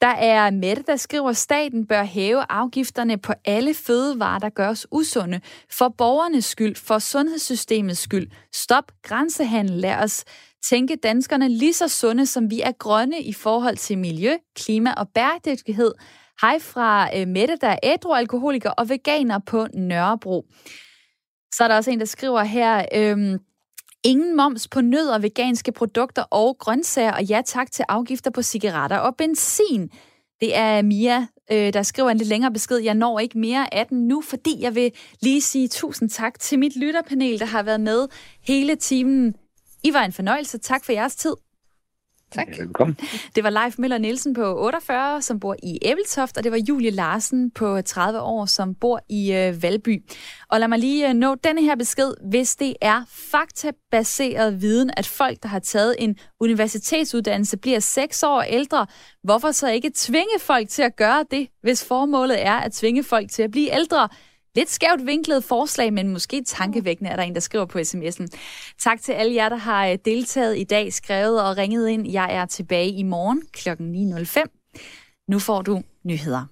Der er Mette, der skriver, at staten bør hæve afgifterne på alle fødevarer, der gøres usunde. For borgernes skyld, for sundhedssystemets skyld. Stop grænsehandel. Lad os tænke danskerne lige så sunde, som vi er grønne i forhold til miljø, klima og bæredygtighed. Hej fra øh, Mette, der er ædru-alkoholiker og veganer på Nørrebro. Så er der også en, der skriver her, øhm, ingen moms på nødder, veganske produkter og grøntsager, og ja tak til afgifter på cigaretter og benzin. Det er Mia, øh, der skriver en lidt længere besked. Jeg når ikke mere af den nu, fordi jeg vil lige sige tusind tak til mit lytterpanel, der har været med hele timen. I var en fornøjelse. Tak for jeres tid. Tak. Velkommen. Det var Leif Møller Nielsen på 48, som bor i Æbeltoft, og det var Julie Larsen på 30 år, som bor i øh, Valby. Og lad mig lige øh, nå denne her besked. Hvis det er faktabaseret viden, at folk, der har taget en universitetsuddannelse, bliver 6 år ældre, hvorfor så ikke tvinge folk til at gøre det, hvis formålet er at tvinge folk til at blive ældre? Lidt skævt vinklet forslag, men måske tankevækkende, er der en, der skriver på sms'en. Tak til alle jer, der har øh, deltaget i dag, skrevet og ringet ind. Jeg er tilbage i morgen kl. 9.05. Nu får du nyheder.